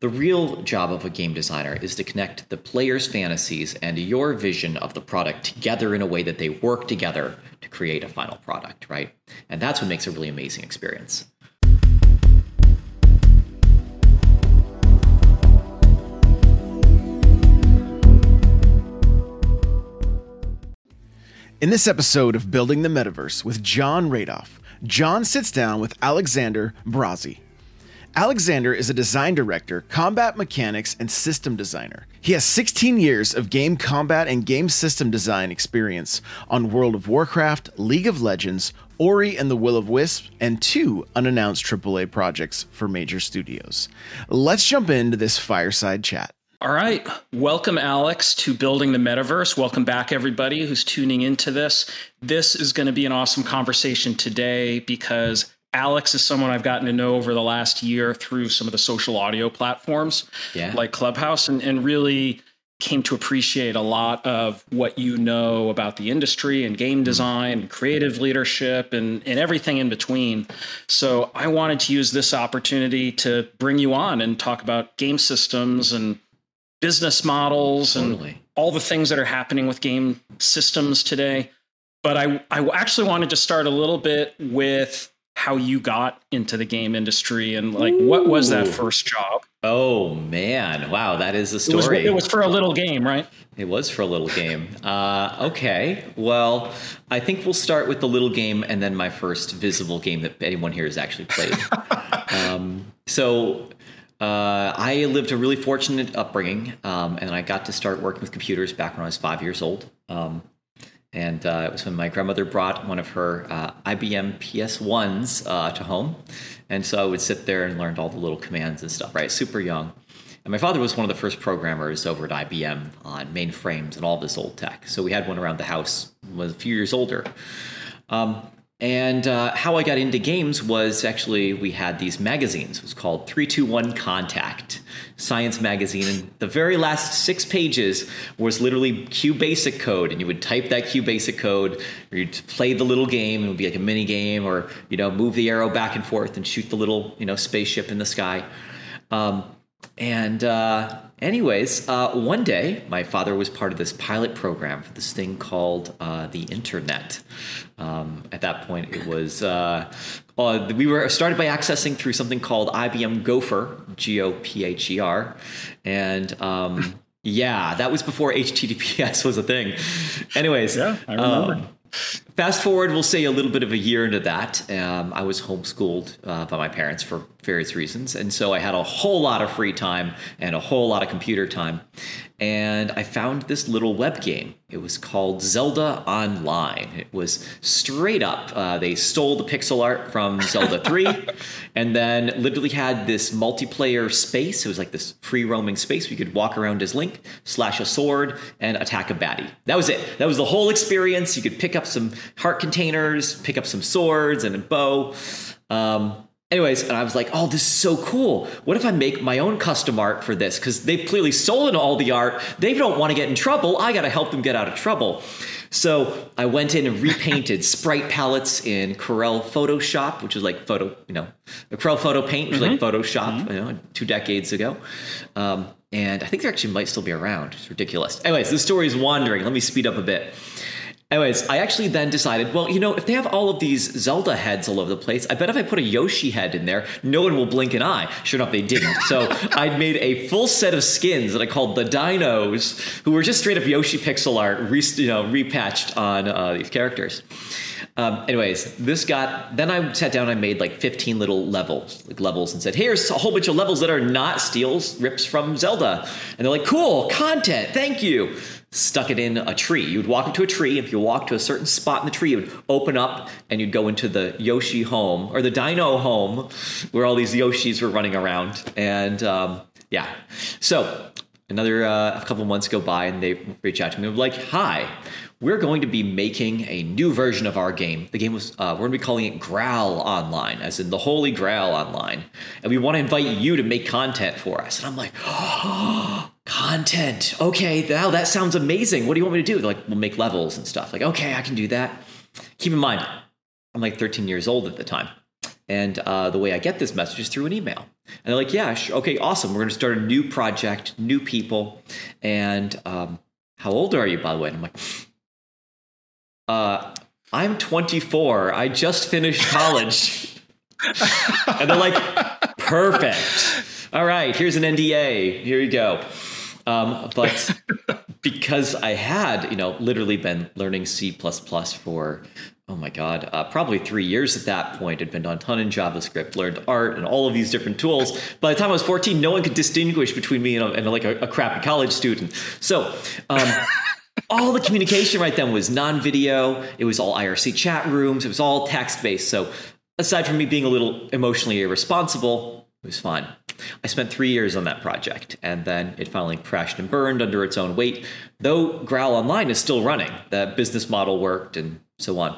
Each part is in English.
The real job of a game designer is to connect the player's fantasies and your vision of the product together in a way that they work together to create a final product, right? And that's what makes a really amazing experience. In this episode of Building the Metaverse with Jon Radoff, Jon sits down with Alexander Brazie. Alexander is a design director, combat mechanics, and system designer. He has 16 years of game combat and game system design experience on World of Warcraft, League of Legends, Ori and the Will of Wisp, and two unannounced AAA projects for major studios. Let's jump into this fireside chat. All right. Welcome, Alex, to Building the Metaverse. Welcome back, everybody who's tuning into this. This is going to be an awesome conversation today because Alex is someone I've gotten to know over the last year through some of the social audio platforms Yeah. like Clubhouse and, and really came to appreciate a lot of what you know about the industry and game hmm. design and creative leadership and, and everything in between. So I wanted to use this opportunity to bring you on and talk about game systems and business models and all the things that are happening with game systems today. But I, I actually wanted to start a little bit with how you got into the game industry and like what was that first job? Oh man, wow, that is a It was, story. it was for a little game, right? It was for a little game. Uh, okay, well, I think we'll start with the little game and then my first visible game that anyone here has actually played. um, so, uh, I lived a really fortunate upbringing, um, and I got to start working with computers back when I was five years old. Um, and uh, it was when my grandmother brought one of her uh, IBM PS1s uh, to home. And so I would sit there and learned all the little commands and stuff, right? Super young. And my father was one of the first programmers over at IBM on mainframes and all this old tech. So we had one around the house, was a few years older. Um, and uh, how I got into games was actually we had these magazines. It was called 321 Contact, science magazine. And the very last six pages was literally Q basic code. And you would type that Q basic code, or you'd play the little game. It would be like a mini game, or, you know, move the arrow back and forth and shoot the little, you know, spaceship in the sky. Um, and uh, anyways, uh, one day my father was part of this pilot program for this thing called uh, the Internet. Um, at that point, it was uh, uh, we were started by accessing through something called IBM Gopher, G O P H E R, and um, yeah, that was before HTTPS was a thing. Anyways, Yeah, I remember. Fast forward, we'll say a little bit of a year into that. Um, I was homeschooled uh, by my parents for various reasons. And so I had a whole lot of free time and a whole lot of computer time. And I found this little web game. It was called Zelda Online. It was straight up. Uh, they stole the pixel art from Zelda 3 and then literally had this multiplayer space. It was like this free roaming space. We could walk around as Link, slash a sword, and attack a baddie. That was it. That was the whole experience. You could pick up some heart containers, pick up some swords and a bow. Um, anyways, and I was like, oh, this is so cool. What if I make my own custom art for this? Because they've clearly stolen all the art. They don't want to get in trouble. I got to help them get out of trouble. So I went in and repainted sprite palettes in Corel Photoshop, which is like photo, you know, Corel Photo Paint, which is like Photoshop, you know, two decades ago. Um, and I think they actually might still be around. It's ridiculous. Anyways, the story is wandering. Let me speed up a bit. Anyways, I actually then decided, well, you know, if they have all of these Zelda heads all over the place, I bet if I put a Yoshi head in there, no one will blink an eye. Sure enough, they didn't. So I'd made a full set of skins that I called the Dinos, who were just straight up Yoshi pixel art, re- you know, repatched on uh, these characters. Um, anyways, this got. Then I sat down. and I made like 15 little levels, like levels, and said, "Here's a whole bunch of levels that are not steals, rips from Zelda." And they're like, "Cool content, thank you." Stuck it in a tree. You'd walk up to a tree. If you walked to a certain spot in the tree, it would open up, and you'd go into the Yoshi home or the Dino home, where all these Yoshis were running around. And um, yeah, so another uh, a couple months go by, and they reach out to me. and like, "Hi." we're going to be making a new version of our game. The game was uh, we're going to be calling it Graal Online, as in the Holy Grail Online, and we want to invite you to make content for us. And I'm like, oh, content. Okay, now that sounds amazing. What do you want me to do? They're like, we'll make levels and stuff. Like, okay, I can do that. Keep in mind, I'm like 13 years old at the time. And uh, the way I get this message is through an email. And they're like, yeah, okay, awesome. We're going to start a new project, new people. And um, how old are you, by the way? And I'm like, uh, I'm 24. I just finished college. and they're like, perfect. All right, here's an NDA. Here you go. Um, but because I had, you know, literally been learning C for, oh my God, uh, probably three years at that point, had been on a ton in JavaScript, learned art and all of these different tools. By the time I was 14, no one could distinguish between me and, a, and like a, a, crappy college student. So, um, all the communication right then was non-video. It was all IRC chat rooms. It was all text-based. So aside from me being a little emotionally irresponsible, it was fun. I spent three years on that project, and then it finally crashed and burned under its own weight. Though Graal Online is still running, the business model worked, and so on.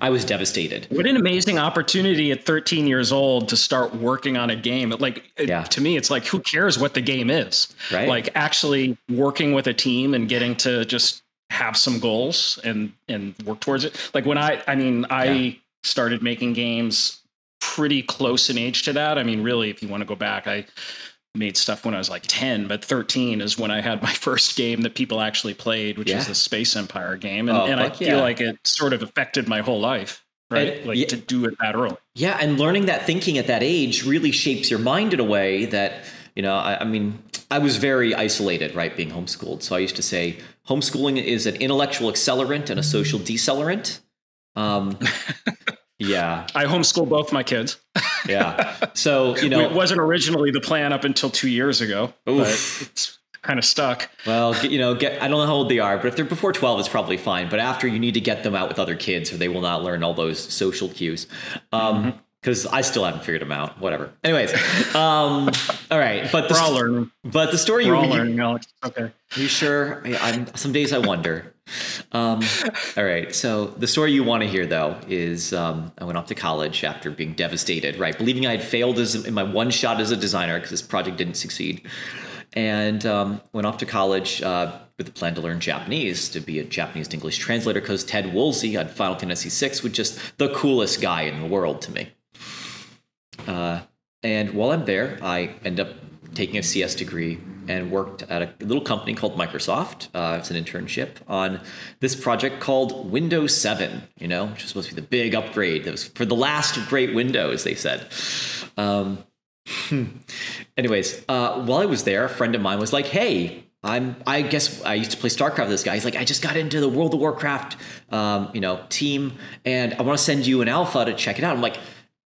I was devastated. What an amazing opportunity at 13 years old to start working on a game. Like yeah. to me, it's like who cares what the game is? Right. Like actually working with a team and getting to just have some goals and and work towards it. Like when I, I mean, I yeah. started making games pretty close in age to that. I mean, really, if you want to go back, I made stuff when I was like 10, but 13 is when I had my first game that people actually played, which yeah. is the Space Empire game. And, oh, and I feel yeah. like it sort of affected my whole life, right? And, like yeah, to do it that early. Yeah. And learning that thinking at that age really shapes your mind in a way that, you know, I, I mean, I was very isolated, right, being homeschooled. So I used to say homeschooling is an intellectual accelerant and a social decelerant. Um, Yeah. I homeschool both my kids. yeah. So, you know, it wasn't originally the plan up until two years ago, oof. but it's kind of stuck. Well, you know, get, I don't know how old they are, but if they're before 12, it's probably fine. But after, you need to get them out with other kids or they will not learn all those social cues. Um, mm-hmm because I still haven't figured them out. Whatever. Anyways, um, all right. But the, we're all learning. But the story we're you, all learning, Alex. Okay. Are you sure? I, some days I wonder. Um, all right. So the story you want to hear though is um, I went off to college after being devastated, right, believing I had failed as in my one shot as a designer because this project didn't succeed, and um, went off to college. Uh, with the plan to learn Japanese to be a Japanese to English translator because Ted Woolsey on Final Fantasy VI was just the coolest guy in the world to me. Uh, and while I'm there, I end up taking a CS degree and worked at a little company called Microsoft. Uh, it's an internship on this project called Windows 7, you know, which was supposed to be the big upgrade that was for the last great Windows, they said. Um, anyways, uh, while I was there, a friend of mine was like, hey, I'm, I guess I used to play StarCraft with this guy. He's like, I just got into the World of Warcraft, um, you know, team, and I want to send you an alpha to check it out. I'm like,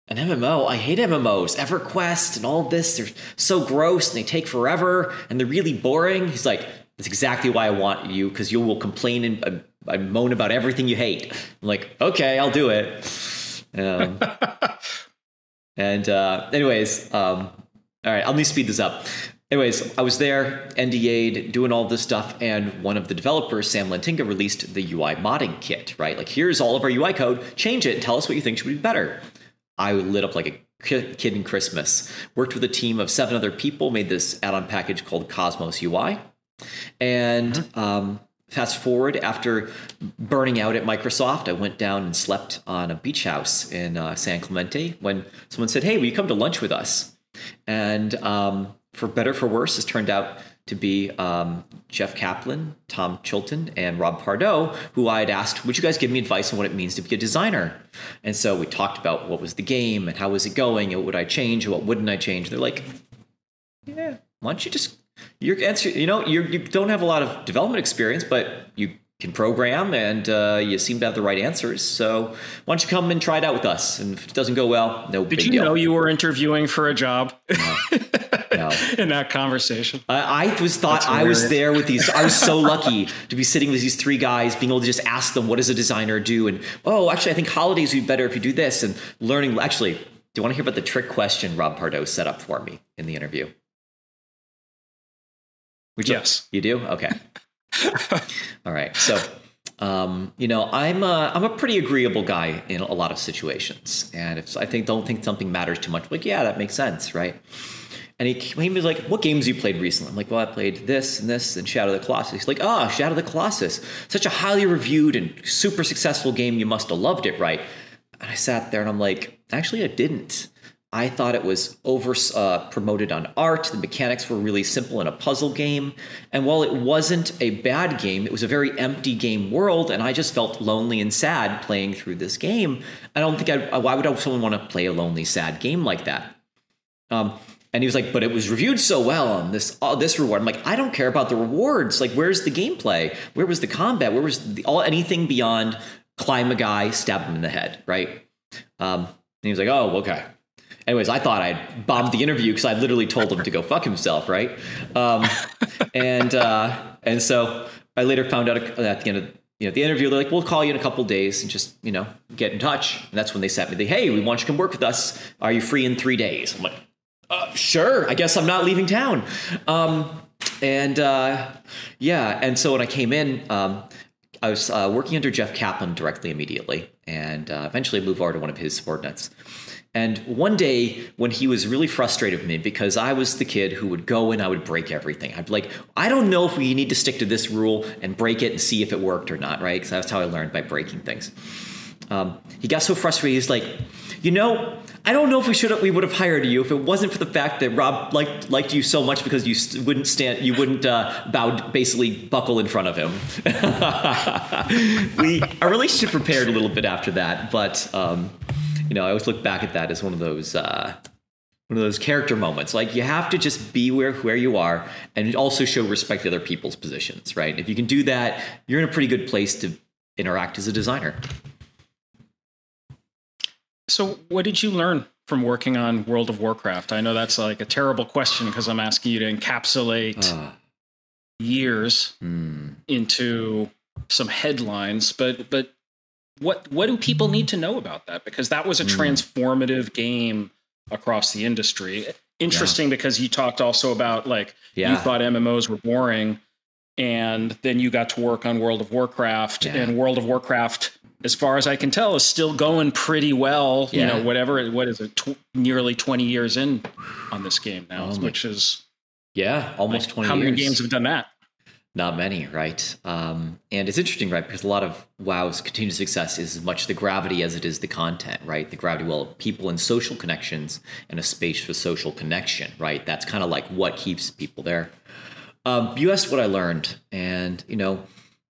an MMO. I hate MMOs. EverQuest and all this. They're so gross and they take forever and they're really boring. He's like, that's exactly why I want you because you will complain and uh, moan about everything you hate. I'm like, okay, I'll do it. Um, and uh, anyways, um, all right, let me speed this up. Anyways, I was there, NDA'd, doing all this stuff, and one of the developers, Sam Lantinga, released the UI modding kit, right? Like, here's all of our UI code, change it, and tell us what you think should be better. I lit up like a kid in Christmas. Worked with a team of seven other people, made this add on package called Cosmos UI. And mm-hmm. um, fast forward, after burning out at Microsoft, I went down and slept on a beach house in uh, San Clemente when someone said, Hey, will you come to lunch with us? And um, for better for worse, it turned out to be um, Jeff Kaplan, Tom Chilton, and Rob Pardo, who I had asked, Would you guys give me advice on what it means to be a designer? And so we talked about what was the game and how was it going and what would I change and what wouldn't I change. They're like, Yeah, why don't you just, your answer, you know, you you don't have a lot of development experience, but you can program and uh, you seem to have the right answers. So why don't you come and try it out with us? And if it doesn't go well, no Did big deal. Did you know you were interviewing for a job? No. no. In that conversation, I, I was thought I was there with these. I was so lucky to be sitting with these three guys, being able to just ask them, "What does a designer do?" And oh, actually, I think holidays would be better if you do this. And learning. Actually, do you want to hear about the trick question Rob Pardo set up for me in the interview? Would you, yes, you do. Okay. All right. So, um, you know, I'm a, I'm a pretty agreeable guy in a lot of situations, and if I think don't think something matters too much, like yeah, that makes sense, right? And he, he was like, "What games you played recently?" I'm like, "Well, I played this and this and Shadow of the Colossus." He's like, "Ah, oh, Shadow of the Colossus, such a highly reviewed and super successful game. You must have loved it, right?" and I sat there and I'm like, actually, I didn't. I thought it was over uh, promoted on art. The mechanics were really simple in a puzzle game. And while it wasn't a bad game, it was a very empty game world. And I just felt lonely and sad playing through this game. I don't think I, why would someone want to play a lonely, sad game like that? Um, and he was like, but it was reviewed so well on this uh, this reward. I'm like, I don't care about the rewards. Like, where's the gameplay? Where was the combat? Where was the, all anything beyond climb a guy, stab him in the head, right? Um, and he was like, oh, okay. Anyways, I thought I'd bombed the interview because I literally told him to go fuck himself, right? Um, and uh, and so I later found out at the end of you know the interview, they're like, "We'll call you in a couple days and just you know get in touch." And that's when they sent me the, "Hey, we want you to come work with us. Are you free in three days?" I'm like, uh, "Sure. I guess I'm not leaving town." Um, and uh, yeah, and so when I came in, um, I was uh, working under Jeff Kaplan directly immediately, and uh, eventually moved over to one of his subordinates. And one day when he was really frustrated with me because I was the kid who would go and I would break everything. I'd be like, I don't know if we need to stick to this rule and break it and see if it worked or not, right? Because that's how I learned by breaking things. Um, he got so frustrated. He's like, you know, I don't know if we should have, we would have hired you if it wasn't for the fact that Rob liked liked you so much because you st- wouldn't stand you wouldn't uh, bow basically buckle in front of him. we our relationship repaired a little bit after that, but um, you know, I always look back at that as one of those uh, one of those character moments. Like you have to just be where where you are, and also show respect to other people's positions. Right? If you can do that, you're in a pretty good place to interact as a designer. So, what did you learn from working on World of Warcraft? I know that's like a terrible question because I'm asking you to encapsulate uh, years hmm. into some headlines, but but what what do people need to know about that? Because that was a mm. transformative game across the industry. Interesting yeah. because you talked also about like yeah. you thought MMOs were boring, and then you got to work on World of Warcraft, yeah. and World of Warcraft, as far as I can tell, is still going pretty well. You know, whatever what is it, tw- nearly twenty years in on this game now, oh which is yeah, almost like, twenty. How years. many games have done that? Not many, right? Um, and it's interesting, right? Because a lot of WoW's continued success is as much the gravity as it is the content, right? The gravity, well, people and social connections and a space for social connection, right? That's kind of like what keeps people there. Um, you asked what I learned, and you know,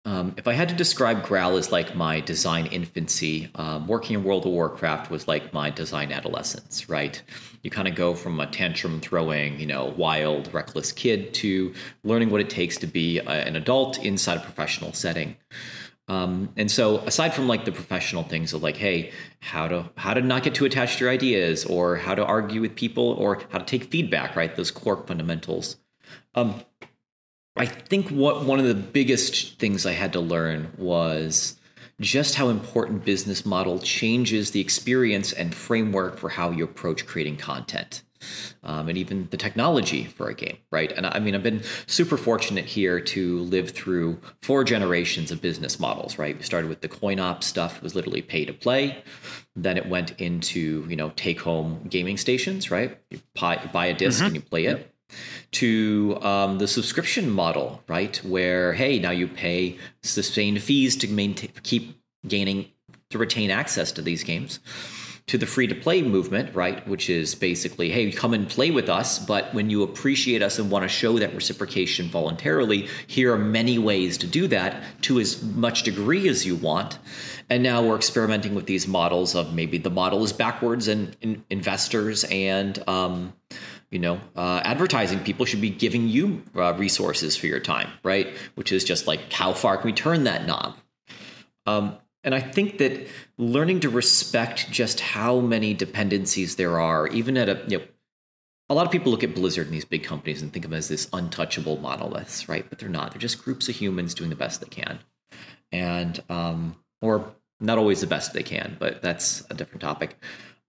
um, if I had to describe Graal as like my design infancy, um, working in World of Warcraft was like my design adolescence, right? You kind of go from a tantrum throwing, you know, wild, reckless kid to learning what it takes to be a, an adult inside a professional setting. Um, and so, aside from like the professional things of like, hey, how to how to not get too attached to your ideas, or how to argue with people, or how to take feedback, right? Those core fundamentals. Um, I think what one of the biggest things I had to learn was just how important business model changes the experience and framework for how you approach creating content. Um, and even the technology for a game, right? And I mean, I've been super fortunate here to live through four generations of business models, right? We started with the coin op stuff, it was literally pay to play. Then it went into, you know, take home gaming stations, right? You buy, buy a disk mm-hmm. and you play it to um, the subscription model, right? Where hey, now you pay sustained fees to maintain, keep gaining to retain access to these games. To the free to play movement, right? Which is basically, hey, come and play with us, but when you appreciate us and want to show that reciprocation voluntarily, here are many ways to do that to as much degree as you want. And now we're experimenting with these models of maybe the model is backwards and in, investors and um, you know uh, advertising people should be giving you uh, resources for your time right? Which is just like how far can we turn that knob? Um, and i think that learning to respect just how many dependencies there are even at a you know a lot of people look at blizzard and these big companies and think of them as this untouchable monoliths right? But they're not. They're just groups of humans doing the best they can. And um, or not always the best they can but that's a different topic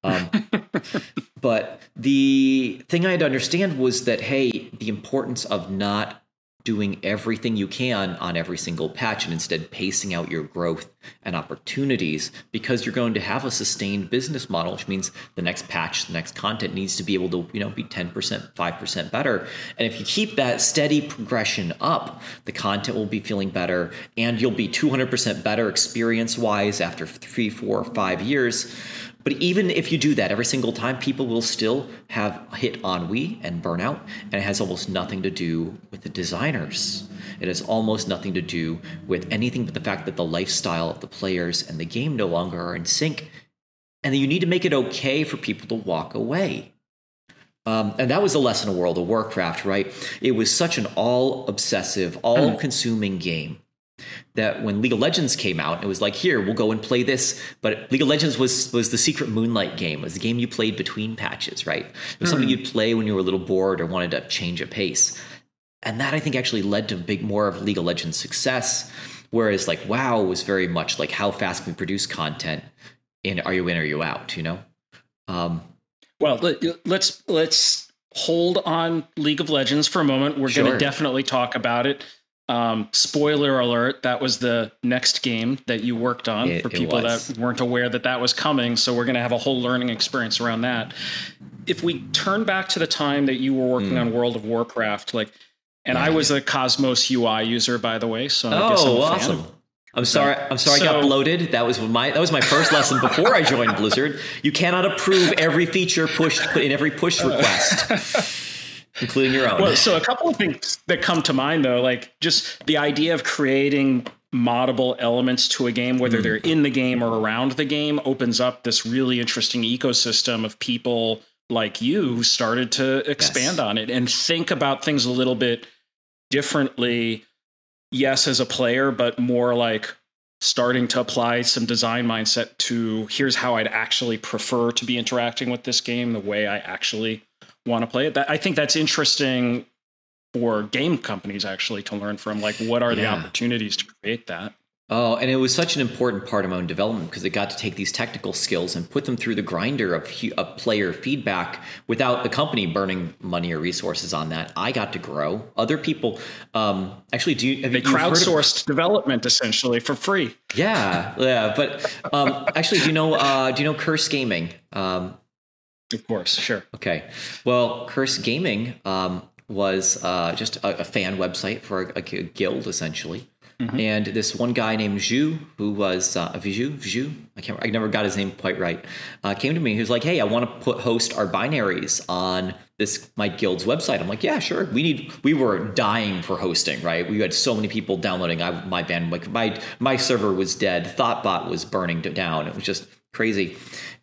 um, but the thing I had to understand was that, hey, the importance of not doing everything you can on every single patch and instead pacing out your growth and opportunities because you're going to have a sustained business model, which means the next patch, the next content needs to be able to, you know, be 10%, 5% better. And if you keep that steady progression up, the content will be feeling better and you'll be 200% better experience wise after three, four, five years. But even if you do that every single time, people will still have hit ennui and burnout, and it has almost nothing to do with the designers. It has almost nothing to do with anything but the fact that the lifestyle of the players and the game no longer are in sync, and that you need to make it okay for people to walk away. Um, and that was the lesson of World of Warcraft, right? It was such an all obsessive, all consuming game that when League of Legends came out, it was like, here, we'll go and play this. But League of Legends was was the secret Moonlight game. It was the game you played between patches, right? It was mm. something you'd play when you were a little bored or wanted to change a pace. And that I think actually led to big more of League of Legends success. Whereas like WoW was very much like how fast can we produce content in are you in, or are you out, you know? Um, well, let's let's hold on League of Legends for a moment. We're sure. going to definitely talk about it. Um, spoiler alert, that was the next game that you worked on it, for people that weren't aware that that was coming. So we're going to have a whole learning experience around that. If we turn back to the time that you were working mm. on World of Warcraft, like, and yeah. I was a Cosmos UI user, by the way. So I oh, guess I'm awesome. I'm sorry. I'm sorry. So, I got bloated. That was my that was my first lesson before I joined Blizzard. You cannot approve every feature pushed in every push request. including your own. Well, so a couple of things that come to mind though, like just the idea of creating moddable elements to a game, whether mm. they're in the game or around the game, opens up this really interesting ecosystem of people like you who started to expand yes. on it and think about things a little bit differently. Yes, as a player, but more like starting to apply some design mindset to here's how I'd actually prefer to be interacting with this game, the way I actually want to play it. That, I think that's interesting for game companies actually to learn from. Like, what are yeah. the opportunities to create that? Oh, and it was such an important part of my own development because it got to take these technical skills and put them through the grinder of, of player feedback without the company burning money or resources on that. I got to grow. Other people, um, actually, do you have they you crowdsourced development essentially for free? Yeah, yeah. But um, actually, do you know? Uh, do you know Curse Gaming? Um, of course, sure. Okay. Well, Curse Gaming um, was uh, just a, a, fan website for a, a guild, essentially. Mm-hmm. And this one guy named Zhu, who was uh, Viju, Viju, I can't, I never got his name quite right, uh, came to me. He was like, "Hey, I want to put host our binaries on this my guild's website." I'm like, "Yeah, sure. We need. We were dying for hosting, right? We had so many people downloading. I, my band, like my my server was dead. Thoughtbot was burning down. It was just crazy."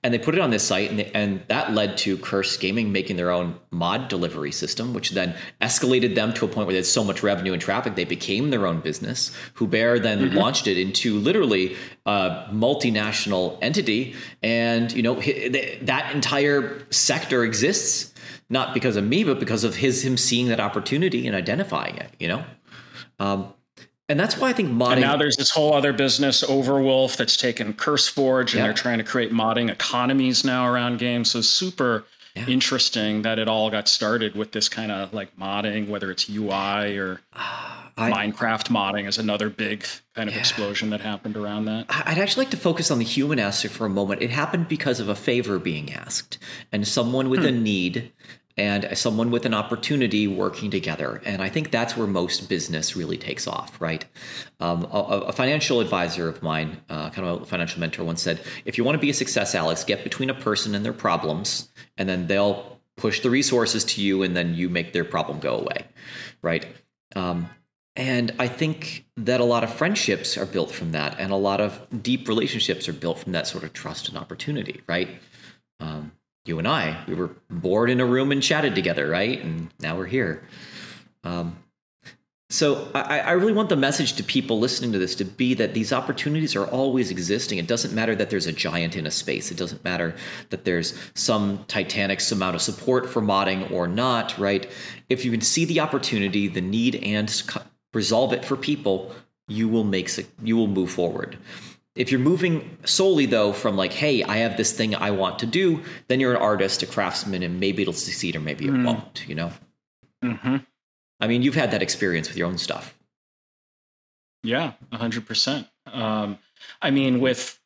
and they put it on this site and, they, and that led to curse gaming making their own mod delivery system which then escalated them to a point where they had so much revenue and traffic they became their own business Hubert then mm-hmm. launched it into literally a multinational entity and you know that entire sector exists not because of me but because of his him seeing that opportunity and identifying it you know um, and that's why I think modding. And now there's this whole other business, Overwolf, that's taken CurseForge, and they're trying to create modding economies now around games. So super yeah. interesting that it all got started with this kind of like modding, whether it's UI or I, Minecraft modding is another big kind of yeah. explosion that happened around that. I'd actually like to focus on the human aspect for a moment. It happened because of a favor being asked, and someone with hmm. a need and someone with an opportunity working together. And I think that's where most business really takes off, right? Um, a, a, financial advisor of mine, uh, kind of a financial mentor, once said, if you want to be a success, Alex, get between a person and their problems, and then they'll push the resources to you, and then you make their problem go away, right? Um, and I think that a lot of friendships are built from that, and a lot of deep relationships are built from that sort of trust and opportunity, right? Um, you and I, we were bored in a room and chatted together, right? And now we're here. Um, so I, I, really want the message to people listening to this to be that these opportunities are always existing. It doesn't matter that there's a giant in a space. It doesn't matter that there's some titanic amount of support for modding or not, right? If you can see the opportunity, the need, and resolve it for people, you will make you will move forward. If you're moving solely though from like, hey, I have this thing I want to do, then you're an artist, a craftsman, and maybe it'll succeed or maybe it mm. won't. You know. Hmm. I mean, you've had that experience with your own stuff. Yeah, 100%. Um, I mean, with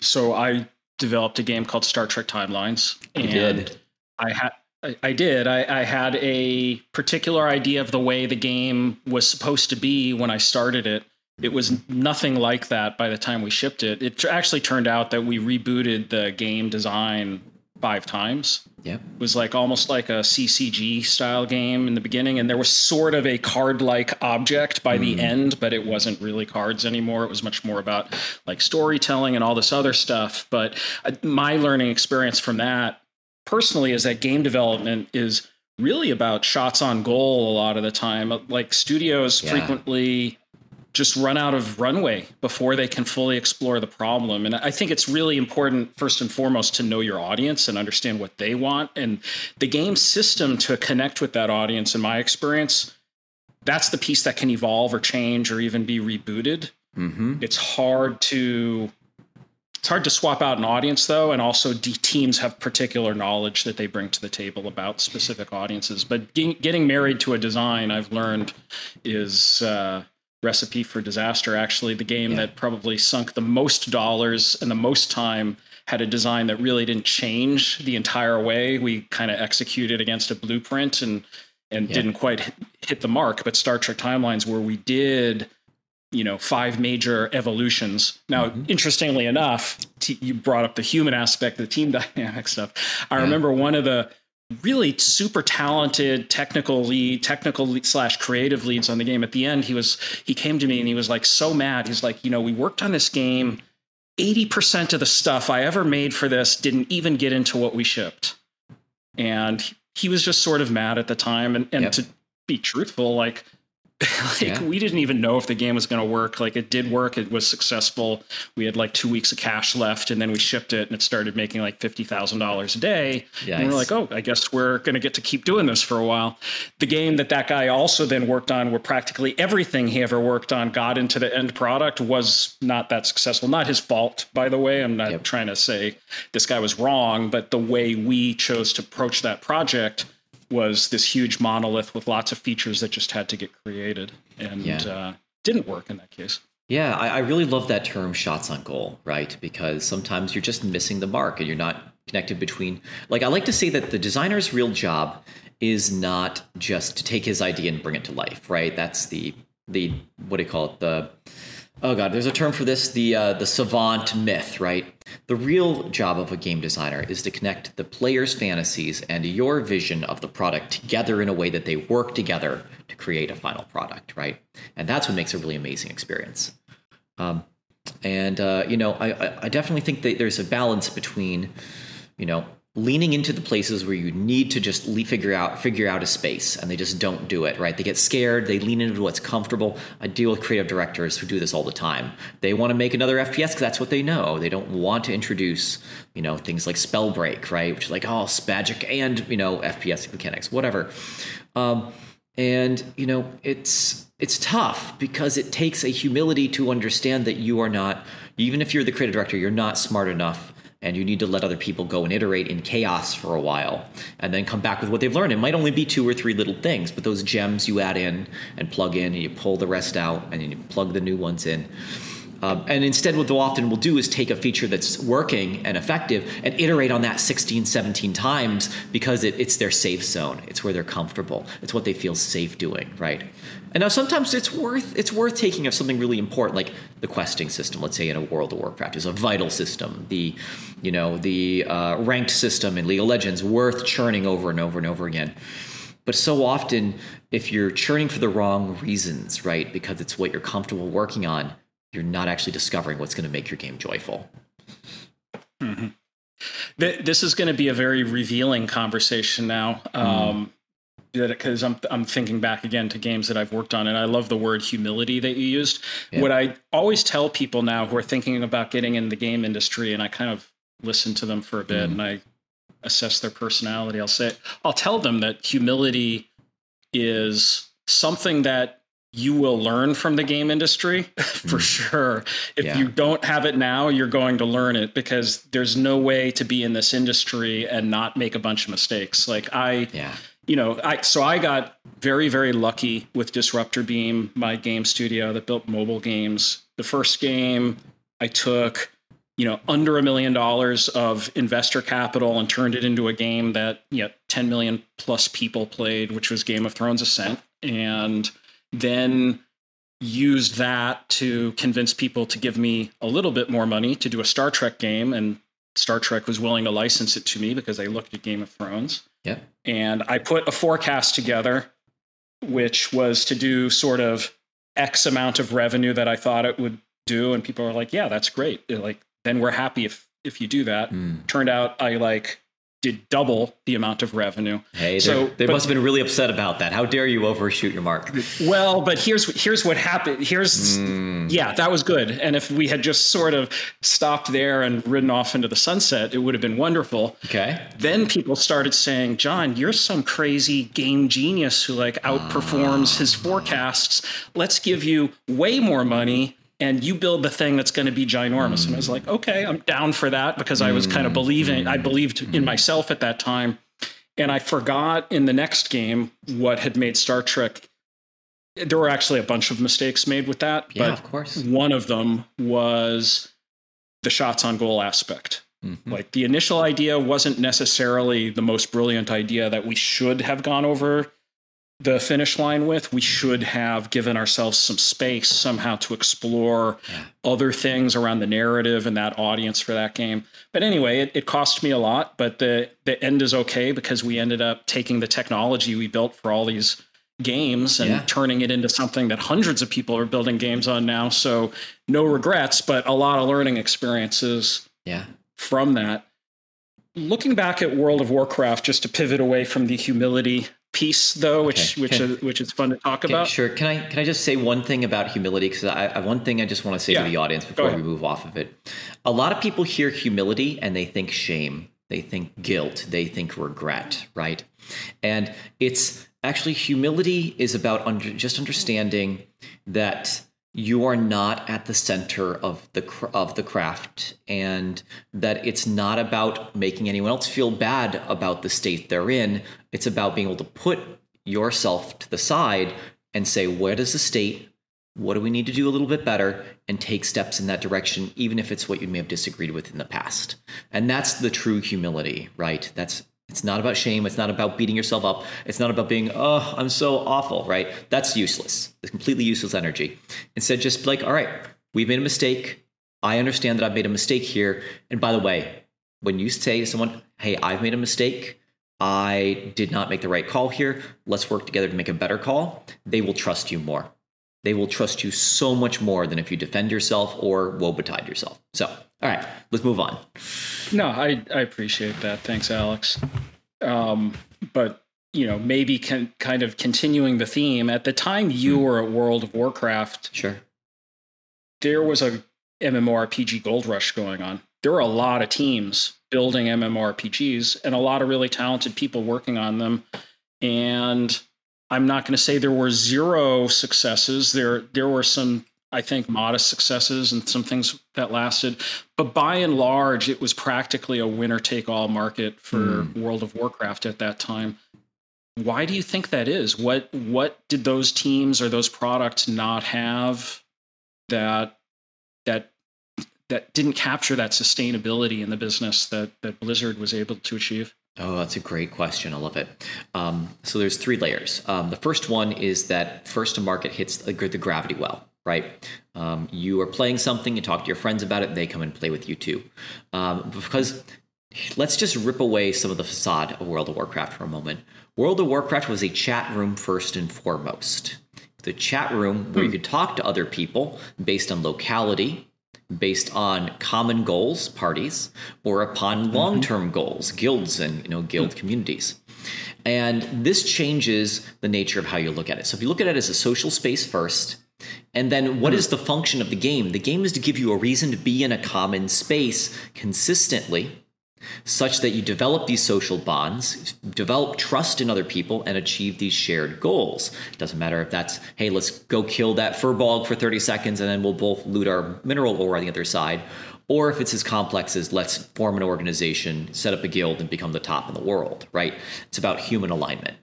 so I developed a game called Star Trek Timelines. You did. I had I, I did. I, I, had a particular idea of the way the game was supposed to be when I started it. It was nothing like that by the time we shipped it. It actually turned out that we rebooted the game design five times. Yep. It was like almost like a CCG style game in the beginning, and there was sort of a card like object by mm. the end, but it wasn't really cards anymore. It was much more about like storytelling and all this other stuff. But uh, my learning experience from that personally is that game development is really about shots on goal a lot of the time. Like studios yeah. frequently just run out of runway before they can fully explore the problem. And I think it's really important, first and foremost, to know your audience and understand what they want. And the game system to connect with that audience, in my experience, that's the piece that can evolve or change or even be rebooted. Mm-hmm. It's hard to it's hard to swap out an audience though, and also D- teams have particular knowledge that they bring to the table about specific audiences. But getting married to a design, I've learned, is uh, recipe for disaster. Actually, the game yeah. that probably sunk the most dollars and the most time had a design that really didn't change the entire way we kind of executed against a blueprint and and yeah. didn't quite hit the mark. But Star Trek Timelines, where we did you know five major evolutions now mm-hmm. interestingly enough t- you brought up the human aspect the team dynamic stuff i yeah. remember one of the really super talented technical lead technical lead slash creative leads on the game. At the end he was he came to me and he was like so mad. He's like you know we worked on this game. 80% of the stuff i ever made for this didn't even get into what we shipped. And he was just sort of mad at the time. And, and yep. to be truthful like like yeah. we didn't even know if the game was going to work like it did work it was successful we had like two weeks of cash left and then we shipped it and it started making like $50000 a day Yikes. and we're like oh i guess we're going to get to keep doing this for a while the game that that guy also then worked on where practically everything he ever worked on got into the end product was not that successful not his fault by the way i'm not yep. trying to say this guy was wrong but the way we chose to approach that project was this huge monolith with lots of features that just had to get created and yeah. uh, didn't work in that case. Yeah, I, I, really love that term shots on goal, right? Because sometimes you're just missing the mark and you're not connected between. Like, I like to say that the designer's real job is not just to take his idea and bring it to life, right? That's the, the, what do you call it? The, oh god there's a term for this the uh, the savant myth right? The real job of a game designer is to connect the player's fantasies and your vision of the product together in a way that they work together to create a final product right? And that's what makes a really amazing experience. Um, and uh, you know I, I definitely think that there's a balance between you know leaning into the places where you need to just figure out figure out a space and they just don't do it right? They get scared they lean into what's comfortable. I deal with creative directors who do this all the time. They want to make another fps because that's what they know. They don't want to introduce you know things like Spellbreak right? Which is like oh spagic and you know fps mechanics whatever. Um, and you know it's it's tough because it takes a humility to understand that you are not even if you're the creative director you're not smart enough and you need to let other people go and iterate in chaos for a while and then come back with what they've learned. It might only be two or three little things, but those gems you add in and plug in and you pull the rest out and then you plug the new ones in. Um, and instead, what they'll often will do is take a feature that's working and effective and iterate on that 16, 17 times because it, it's their safe zone. It's where they're comfortable. It's what they feel safe doing, right? And now sometimes it's worth it's worth taking of something really important like the questing system. Let's say in a World of Warcraft is a vital system. The you know the uh, ranked system in League of Legends worth churning over and over and over again. But so often, if you're churning for the wrong reasons, right, because it's what you're comfortable working on, you're not actually discovering what's going to make your game joyful. Mm-hmm. This is going to be a very revealing conversation now. Mm. Um, because I'm I'm thinking back again to games that I've worked on, and I love the word humility that you used. Yeah. What I always tell people now who are thinking about getting in the game industry, and I kind of listen to them for a bit, mm. and I assess their personality. I'll say I'll tell them that humility is something that you will learn from the game industry for mm. sure. If yeah. you don't have it now, you're going to learn it because there's no way to be in this industry and not make a bunch of mistakes. Like I, yeah. You know, I so I got very very lucky with Disruptor Beam, my game studio that built mobile games. The first game I took, you know, under a million dollars of investor capital and turned it into a game that you know 10 million plus people played, which was Game of Thrones Ascent, and then used that to convince people to give me a little bit more money to do a Star Trek game and Star Trek was willing to license it to me because they looked at Game of Thrones. Yeah. And I put a forecast together, which was to do sort of X amount of revenue that I thought it would do. And people are like, yeah, that's great. They're like, then we're happy if if you do that. Mm. Turned out I like did double the amount of revenue. Hey, So, they but- must have been really upset about that. How dare you overshoot your mark? Well, but here's here's what happened. Here's Mm. yeah, that was good. And if we had just sort of stopped there and ridden off into the sunset, it would have been wonderful. Okay. Then people started saying, "Jon, you're some crazy game genius who like outperforms his forecasts. Let's give you way more money." And you build the thing that's going to be ginormous. And I was like, okay, I'm down for that because I was kind of believing, I believed in myself at that time. And I forgot in the next game what had made Star Trek there were actually a bunch of mistakes made with that, Yeah, but of course. one of them was the shots on goal aspect. Mhm. Like the initial idea wasn't necessarily the most brilliant idea that we should have gone over the finish line with. We should have given ourselves some space somehow to explore Yeah. other things around the narrative and that audience for that game. But anyway, it, it cost me a lot, but the the end is okay because we ended up taking the technology we built for all these games and Yeah. turning it into something that hundreds of people are building games on now. So no regrets, but a lot of learning experiences Yeah. from that. Looking back at World of Warcraft, just to pivot away from the humility piece, though, which Okay. which is, which is fun to talk Okay, about. sure. Can I can I just say one thing about humility? Because I, I one thing I just want to say Yeah. to the audience before we move off of it. A lot of people hear humility and they think shame, they think guilt, they think regret, right? And it's actually humility is about under, just understanding that you are not at the center of the of the craft and that it's not about making anyone else feel bad about the state they're in. It's about being able to put yourself to the side and say where does the state what do we need to do a little bit better and take steps in that direction even if it's what you may have disagreed with in the past. And that's the true humility right? That's it's not about shame. It's not about beating yourself up. It's not about being oh i'm so awful right? That's useless. It's completely useless energy. Instead just like all right we've made a mistake. I understand that i've made a mistake here. And by the way when you say to someone hey i've made a mistake. I did not make the right call here. Let's work together to make a better call. They will trust you more they will trust you so much more than if you defend yourself or woe betide yourself so all right let's move on No, I, I appreciate that. Thanks, Alex. Um, but you know, maybe can, kind of continuing the theme. At the time you were at World of Warcraft, sure there was a MMORPG gold rush going on. There were a lot of teams building MMORPGs and a lot of really talented people working on them. And I'm not going to say there were zero successes. There there were some I think modest successes and some things that lasted, but by and large it was practically a winner take all market for hmm. World of Warcraft at that time. Why do you think that is? What what did those teams or those products not have that that that didn't capture that sustainability in the business that that Blizzard was able to achieve? Oh, that's a great question. I love it. Um, so there's three layers. Um, the first one is that first to market hits the, the gravity well, right? Um, you are playing something, you talk to your friends about it, they come and play with you too. Um, because let's just rip away some of the facade of World of Warcraft for a moment. World of Warcraft was a chat room first and foremost. The chat room where you could talk to other people based on locality, based on common goals, parties, or upon mm-hmm. long-term goals, guilds and you know guild mm. communities. And this changes the nature of how you look at it. So if you look at it as a social space first, and then what mm. is the function of the game? The game is to give you a reason to be in a common space consistently such that you develop these social bonds, develop trust in other people, and achieve these shared goals. It doesn't matter if that's, hey, let's go kill that furbolg for 30 seconds and then we'll both loot our mineral ore on the other side. Or if it's as complex as let's form an organization, set up a guild, and become the top in the world, right? It's about human alignment.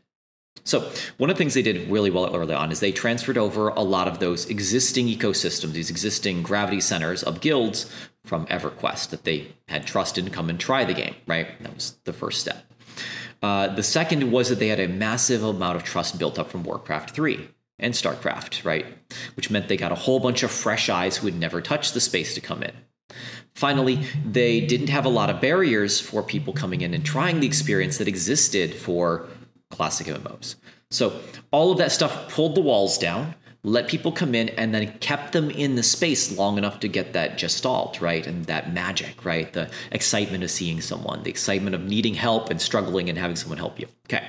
So, one of the things they did really well early on is they transferred over a lot of those existing ecosystems, these existing gravity centers of guilds from EverQuest that they had trusted to come and try the game, right? That was the first step. Uh, the second was that they had a massive amount of trust built up from Warcraft 3 and StarCraft, right? Which meant they got a whole bunch of fresh eyes who had never touched the space to come in. Finally, they didn't have a lot of barriers for people coming in and trying the experience that existed for classic MMOs. So all of that stuff pulled the walls down, let people come in, and then kept them in the space long enough to get that gestalt, right? And that magic, right? The excitement of seeing someone, the excitement of needing help and struggling and having someone help you. Okay.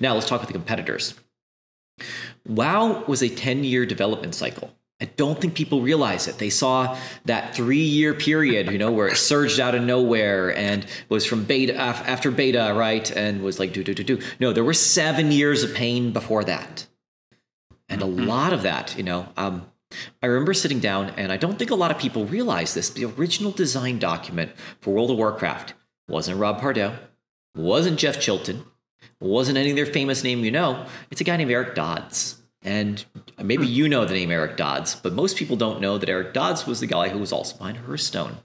Now let's talk about the competitors. WoW was a 10 year development cycle. I don't think people realize it. They saw that three year period, you know, where it surged out of nowhere and was from beta after beta, right? And was like, do, do, do, do. No, there were seven years of pain before that. And a mm-hmm. lot of that, you know, um, I remember sitting down, and I don't think a lot of people realize this. The original design document for World of Warcraft wasn't Rob Pardo, wasn't Jeff Chilton, wasn't any of their famous name you know. It's a guy named Eric Dodds. And maybe you know the name Eric Dodds, but most people don't know that Eric Dodds was the guy who was also behind Hearthstone.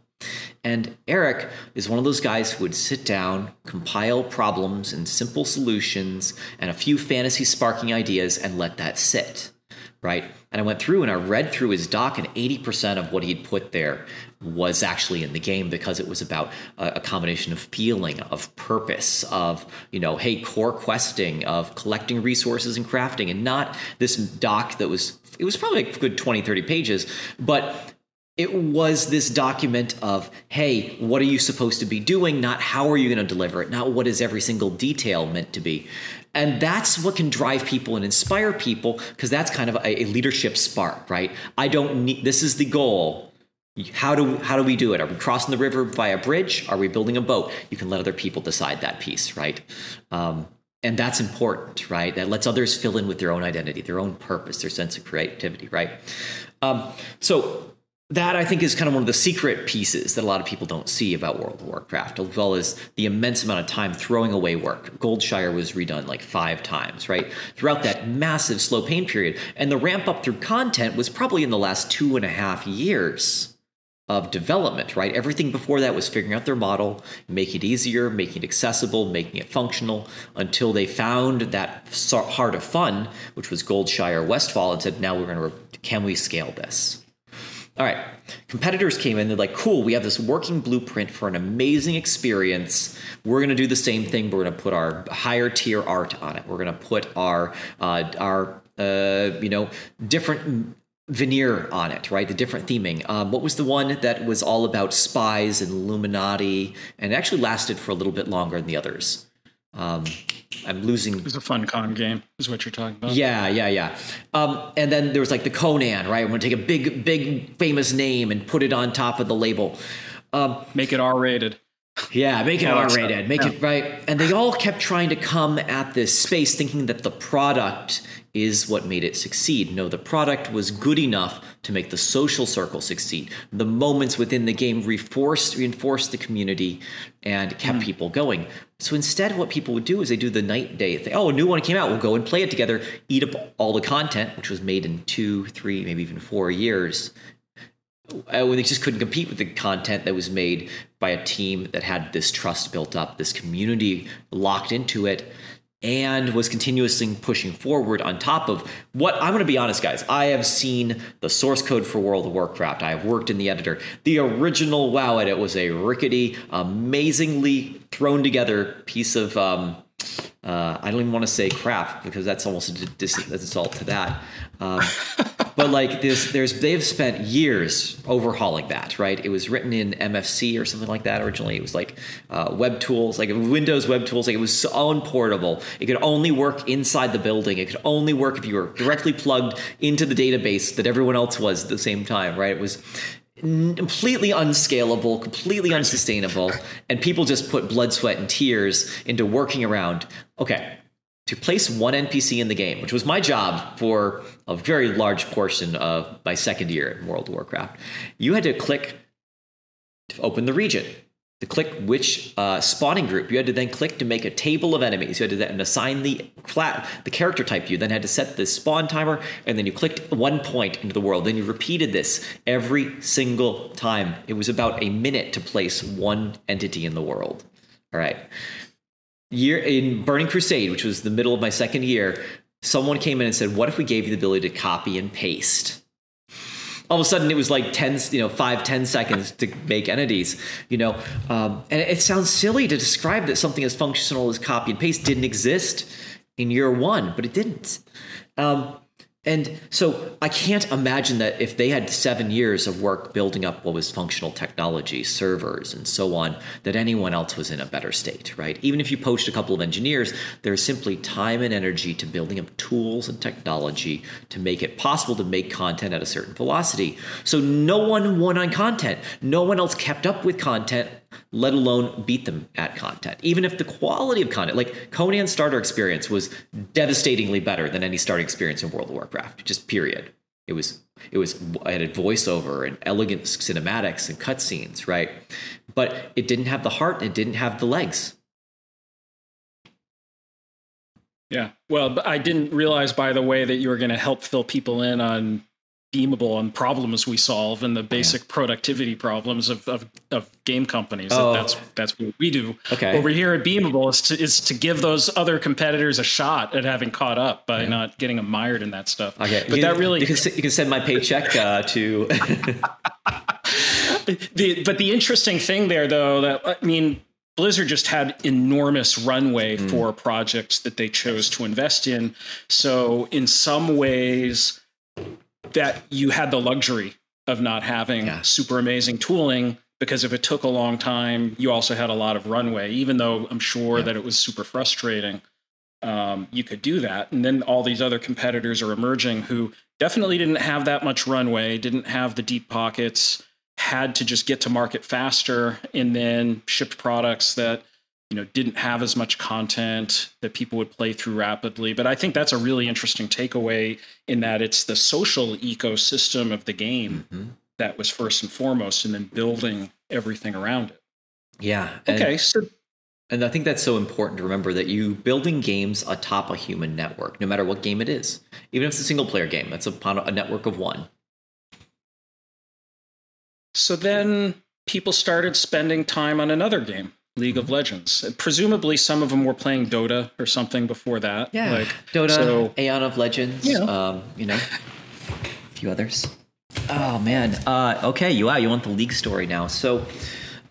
And Eric is one of those guys who would sit down, compile problems and simple solutions and a few fantasy sparking ideas and let that sit right? And I went through and I read through his doc, and 80% of what he'd put there was actually in the game because it was about a, combination of feeling, of purpose, of, you know, hey, core questing, of collecting resources and crafting, and not this doc that was, it was probably a good 20, 30 pages, but it was this document of hey what are you supposed to be doing not how are you going to deliver it not what is every single detail meant to be and that's what can drive people and inspire people because that's kind of a, a, leadership spark, right? I don't need, this is the goal. How do, how do we do it? Are we crossing the river via a bridge? Are we building a boat? You can let other people decide that piece, right? Um, and that's important, right? That lets others fill in with their own identity, their own purpose, their sense of creativity, right? Um, so that I think is kind of one of the secret pieces that a lot of people don't see about World of Warcraft, as well as the immense amount of time throwing away work. Goldshire was redone like five times, right? Throughout that massive slow pain period. And the ramp up through content was probably in the last two and a half years of development, right? Everything before that was figuring out their model, making it easier, making it accessible, making it functional, until they found that heart of fun, which was Goldshire Westfall, and said, now we're going to, can we scale this? All right. Competitors came in, they're like, cool, we have this working blueprint for an amazing experience. We're going to do the same thing. We're going to put our higher tier art on it. We're going to put our, uh, our, uh, you know, different veneer on it, right? The different theming. Um, what was the one that was all about spies and Illuminati and actually lasted for a little bit longer than the others? Um, I'm losing. It was a Funcom game, is what you're talking about. Yeah, yeah, yeah. Um, and then there was like the Conan, right? I'm going to take a big, big, famous name and put it on top of the label. Um, make it R rated. Yeah, make it R rated. Make yeah. it right. And they all kept trying to come at this space thinking that the product is what made it succeed. No, the product was good enough to make the social circle succeed. The moments within the game reinforced reinforced the community and kept mm. people going. So instead, what people would do is they do the night day thing. Oh, a new one came out. We'll go and play it together, eat up all the content, which was made in two, three, maybe even four years. Uh, when they just couldn't compete with the content that was made by a team that had this trust built up, this community locked into it and was continuously pushing forward on top of what I'm going to be honest, guys. I have seen the source code for World of Warcraft. I have worked in the editor. The original WoW edit was a rickety, amazingly thrown together piece of. Um, uh, I don't even want to say crap because that's almost a dis- insult to that. Um, but like this, there's they've spent years overhauling that, right? It was written in MFC or something like that originally. It was like uh, web tools, like Windows web tools. Like it was so unportable. It could only work inside the building. It could only work if you were directly plugged into the database that everyone else was at the same time, right? It was completely unscalable, completely unsustainable, and people just put blood, sweat, and tears into working around. Okay, to place one NPC in the game, which was my job for a very large portion of my second year in World of Warcraft, you had to click to open the region. to click which uh, spawning group. You had to then click to make a table of enemies. You had to then assign the flat the character type. You then had to set the spawn timer, and then you clicked one point into the world. Then you repeated this every single time. It was about a minute to place one entity in the world. All right. Year in Burning Crusade, which was the middle of my second year, someone came in and said, "What if we gave you the ability to copy and paste?" all of a sudden it was like 10 you know 5 10 seconds to make entities you know um, and it sounds silly to describe that something as functional as copy and paste didn't exist in year one but it didn't um, and so I can't imagine that if they had seven years of work building up what was functional technology, servers, and so on, that anyone else was in a better state, right? Even if you poached a couple of engineers, there's simply time and energy to building up tools and technology to make it possible to make content at a certain velocity. So no one won on content. No one else kept up with content let alone beat them at content. Even if the quality of content, like Conan's starter experience, was devastatingly better than any starting experience in World of Warcraft, just period. It was it was I had a voiceover and elegant cinematics and cutscenes, right? But it didn't have the heart. And it didn't have the legs. Yeah. Well, I didn't realize, by the way, that you were going to help fill people in on beamable and problems we solve and the basic yeah. productivity problems of, of, of game companies. Oh. That's that's what we do. Okay. We're here at Beamable is to is to give those other competitors a shot at having caught up by yeah. not getting them mired in that stuff. Okay. But you, that really you can, you can send my paycheck uh, to. the, but the interesting thing there, though, that I mean, Blizzard just had enormous runway mm. for projects that they chose to invest in. So in some ways that you had the luxury of not having yeah. super amazing tooling because if it took a long time, you also had a lot of runway, even though I'm sure yeah. that it was super frustrating. Um, you could do that. And then all these other competitors are emerging who definitely didn't have that much runway, didn't have the deep pockets, had to just get to market faster, and then shipped products that you know didn't have as much content that people would play through rapidly. But i think that's a really interesting takeaway in that it's the social ecosystem of the game mm-hmm. that was first and foremost and then building everything around it. Yeah okay so and i think that's so important to remember that you building games atop a human network no matter what game it is. Even if it's a single player game that's upon a network of one. So then people started spending time on another game League of Legends. Presumably, some of them were playing Dota or something before that. Yeah, like Dota, so, Aeon of Legends. You know, um, you know a few others. Oh man. Uh, okay, you wow, you want the league story now? So,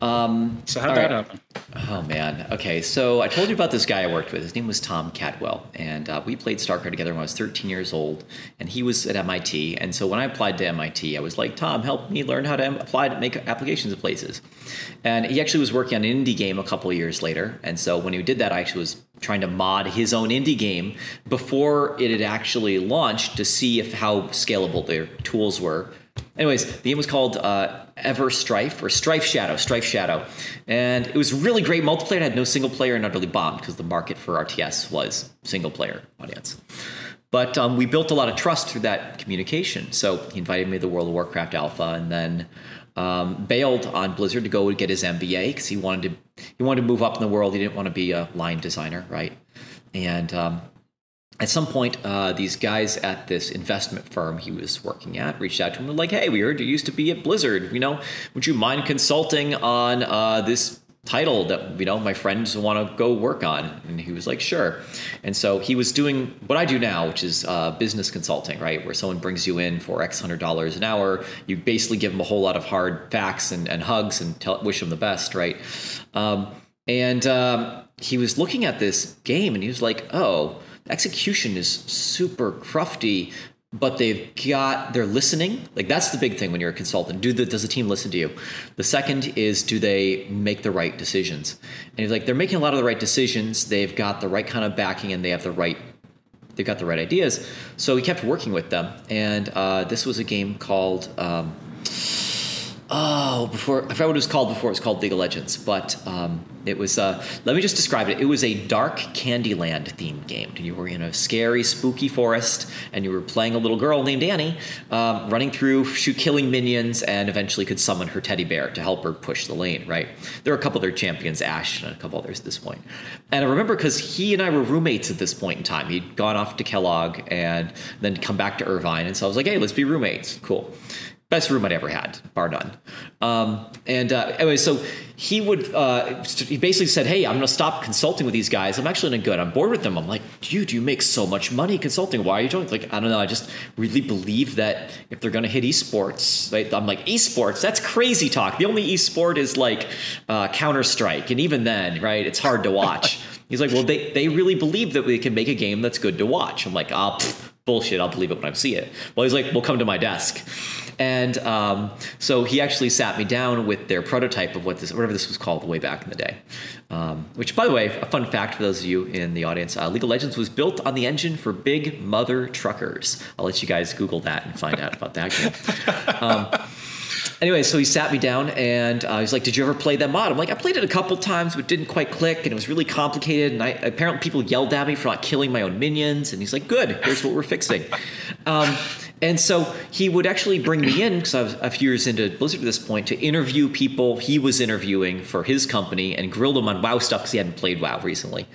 um, so how that right. happen? Oh man. Okay, so I told you about this guy I worked with. His name was Tom Cadwell, and uh, we played StarCraft together when I was 13 years old, and he was at MIT. And so when I applied to MIT, I was like, Tom, help me learn how to apply to make applications of places. And he actually was working on an indie game a couple of years later. And so when he did that, I actually was trying to mod his own indie game before it had actually launched to see if how scalable their tools were Anyways, the game was called uh, Ever Strife or Strife Shadow, Strife Shadow, and it was really great multiplayer. It had no single player and utterly bombed because the market for RTS was single player audience. But um, we built a lot of trust through that communication. So he invited me to the World of Warcraft Alpha, and then um, bailed on Blizzard to go get his MBA because he wanted to he wanted to move up in the world. He didn't want to be a line designer, right? And um, at some point, uh, these guys at this investment firm he was working at reached out to him and like, "Hey, we heard you used to be at Blizzard. You know, would you mind consulting on uh, this title that you know my friends want to go work on?" And he was like, "Sure." And so he was doing what I do now, which is uh, business consulting, right? Where someone brings you in for X hundred dollars an hour, you basically give them a whole lot of hard facts and, and hugs and tell, wish them the best, right? Um, and um, he was looking at this game and he was like, "Oh." Execution is super crufty but they've got they're listening. Like that's the big thing when you're a consultant. Do the does the team listen to you? The second is do they make the right decisions? And he's like they're making a lot of the right decisions they've got the right kind of backing and they have the right they've got the right ideas. So we kept working with them. And uh, this was a game called um, oh, before I forgot what it was called before. It was called League of Legends, but um, it was. Uh, let me just describe it. It was a dark Candyland themed game. You were in a scary, spooky forest, and you were playing a little girl named Annie, um, running through, shoot, killing minions, and eventually could summon her teddy bear to help her push the lane. Right. There were a couple other champions, Ash, and a couple others at this point. And I remember because he and I were roommates at this point in time. He'd gone off to Kellogg and then come back to Irvine, and so I was like, "Hey, let's be roommates." Cool best room I'd ever had, bar none. Um, and uh, anyway, so he would uh, he basically said, "Hey, I'm going to stop consulting with these guys. I'm actually a good. I'm bored with them." I'm like, "Dude, you make so much money consulting. Why are you doing?" Like, I don't know. I just really believe that if they're going to hit esports, right? I'm like, esports. That's crazy talk. The only esport is like uh, Counter Strike, and even then, right? It's hard to watch. He's like, "Well, they they really believe that we can make a game that's good to watch." I'm like, "Ah." Oh, bullshit. I'll believe it when I see it. Well, he's like, well, come to my desk. And um, so he actually sat me down with their prototype of what this, whatever this was called way back in the day. Um, which, by the way, a fun fact for those of you in the audience: uh, League of Legends was built on the engine for Big Mutha Truckers. I'll let you guys Google that and find out about that game. Um, anyway, so he sat me down and uh, he's like, "Did you ever play that mod?" I'm like, "I played it a couple times, but didn't quite click, and it was really complicated." And I, apparently, people yelled at me for not killing my own minions. And he's like, "Good, here's what we're fixing." Um, and so he would actually bring me in because I was a few years into Blizzard at this point to interview people he was interviewing for his company and grill them on WoW stuff because he hadn't played WoW recently.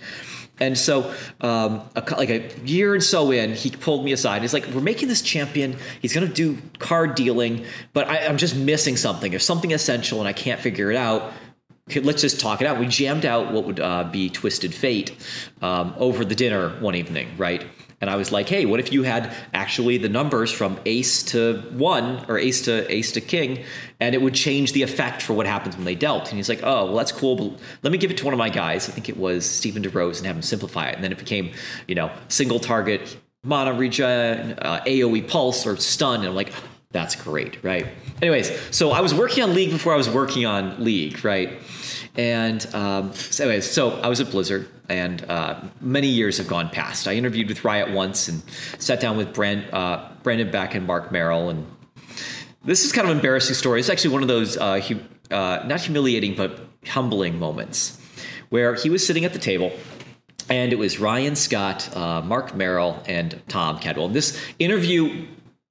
And so, um, a, like a year and so in, he pulled me aside. He's like, "We're making this champion. He's going to do card dealing, but I, I'm just missing something. There's something essential, and I can't figure it out." let's just talk it out. We jammed out what would uh, be Twisted Fate um, over the dinner one evening, right? And I was like, hey, what if you had actually the numbers from ace to one or ace to ace to king, and it would change the effect for what happens when they dealt? And he's like, oh, well, that's cool, but let me give it to one of my guys. I think it was Stephen DeRose and have him simplify it. And then it became, you know, single target mana regen, uh, AoE pulse or stun. And I'm like, that's great, right? Anyways, so I was working on League before I was working on League, right? And um, so, anyways, so I was at Blizzard, and uh, many years have gone past. I interviewed with Riot once and sat down with Brand, uh, Brandon Beck and Marc Merrill, and this is kind of an embarrassing story. It's actually one of those uh, uh, not humiliating but humbling moments where he was sitting at the table. And it was Ryan Scott, uh, Marc Merrill, and Tom Cadwell. This interview